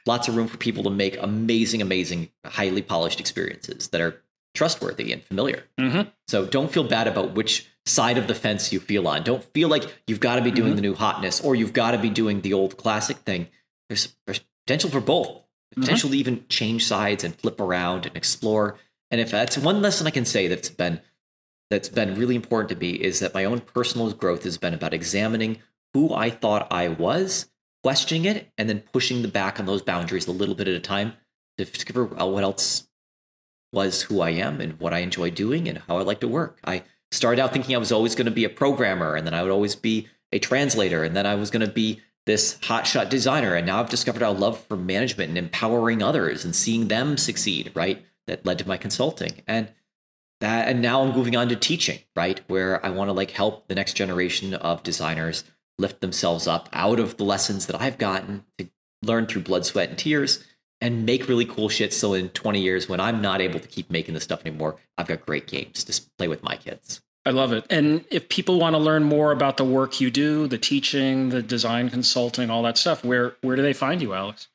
Lots of room for people to make amazing, amazing, highly polished experiences that are trustworthy and familiar. Mm-hmm. So don't feel bad about which side of the fence you feel on. Don't feel like you've got to be doing mm-hmm. the new hotness or you've got to be doing the old classic thing. There's, there's potential for both. Mm-hmm. Potential to even change sides and flip around and explore. And if that's one lesson I can say that's been that's been really important to me is that my own personal growth has been about examining who I thought I was, questioning it, and then pushing the back on those boundaries a little bit at a time to discover what else was who I am and what I enjoy doing and how I like to work. I started out thinking I was always going to be a programmer and then I would always be a translator and then I was going to be this hotshot designer. And now I've discovered a love for management and empowering others and seeing them succeed, right? That led to my consulting. And that and now I'm moving on to teaching, right? Where I want to like help the next generation of designers lift themselves up out of the lessons that I've gotten to learn through blood, sweat, and tears and make really cool shit. So in 20 years, when I'm not able to keep making this stuff anymore, I've got great games to play with my kids. I love it. And if people want to learn more about the work you do, the teaching, the design consulting, all that stuff, where where do they find you, Alex?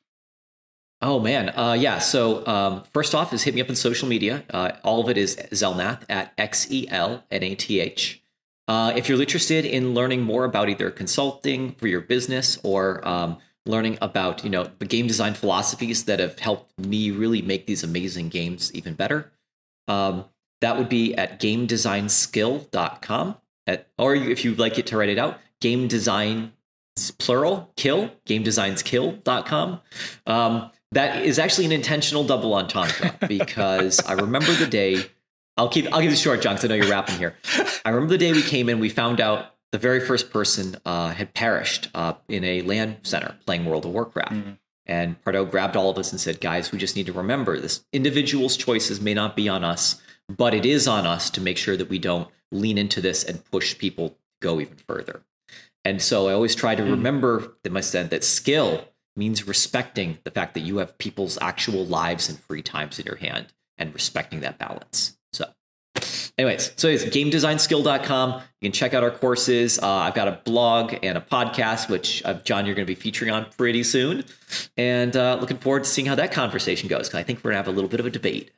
Oh man, uh, yeah. So um, first off, is hit me up on social media. Uh, all of it is Xelnath at X E L N A T H. Uh, if you're interested in learning more about either consulting for your business or um, learning about you know the game design philosophies that have helped me really make these amazing games even better um, that would be at gamedesignskill.com at, or if you'd like it to write it out game design plural kill gamedesignskill.com um, that is actually an intentional double entendre because i remember the day i'll keep i'll give it short jon because i know you're rapping here i remember the day we came in we found out the very first person uh, had perished uh, in a LAN center playing World of Warcraft. Mm-hmm. And Pardo grabbed all of us and said, guys, we just need to remember this individual's choices may not be on us, but it is on us to make sure that we don't lean into this and push people to go even further. And so I always try to mm. remember that my said that skill means respecting the fact that you have people's actual lives and free times in your hand and respecting that balance. Anyways, so it's gamedesignskill.com. You can check out our courses. Uh, I've got a blog and a podcast, which uh, Jon, you're going to be featuring on pretty soon. And uh, looking forward to seeing how that conversation goes. Because I think we're going to have a little bit of a debate.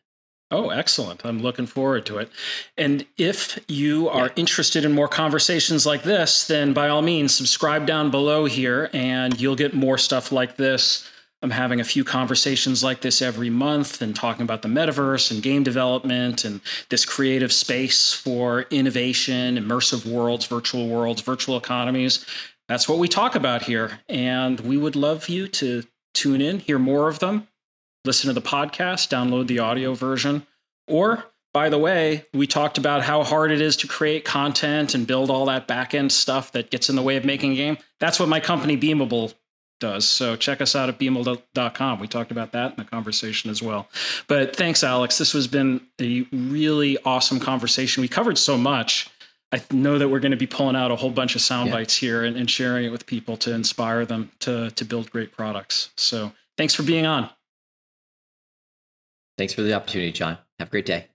Oh, excellent. I'm looking forward to it. And if you are yeah. interested in more conversations like this, then by all means, subscribe down below here and you'll get more stuff like this I'm having a few conversations like this every month and talking about the metaverse and game development and this creative space for innovation, immersive worlds, virtual worlds, virtual economies. That's what we talk about here. And we would love you to tune in, hear more of them, listen to the podcast, download the audio version. Or, by the way, we talked about how hard it is to create content and build all that back end stuff that gets in the way of making a game. That's what my company Beamable does. So check us out at beamable.com. We talked about that in the conversation as well. But thanks, Alex. This has been a really awesome conversation. We covered so much. I know that we're going to be pulling out a whole bunch of sound yeah. bites here and, and sharing it with people to inspire them to, to build great products. So thanks for being on. Thanks for the opportunity, Jon. Have a great day.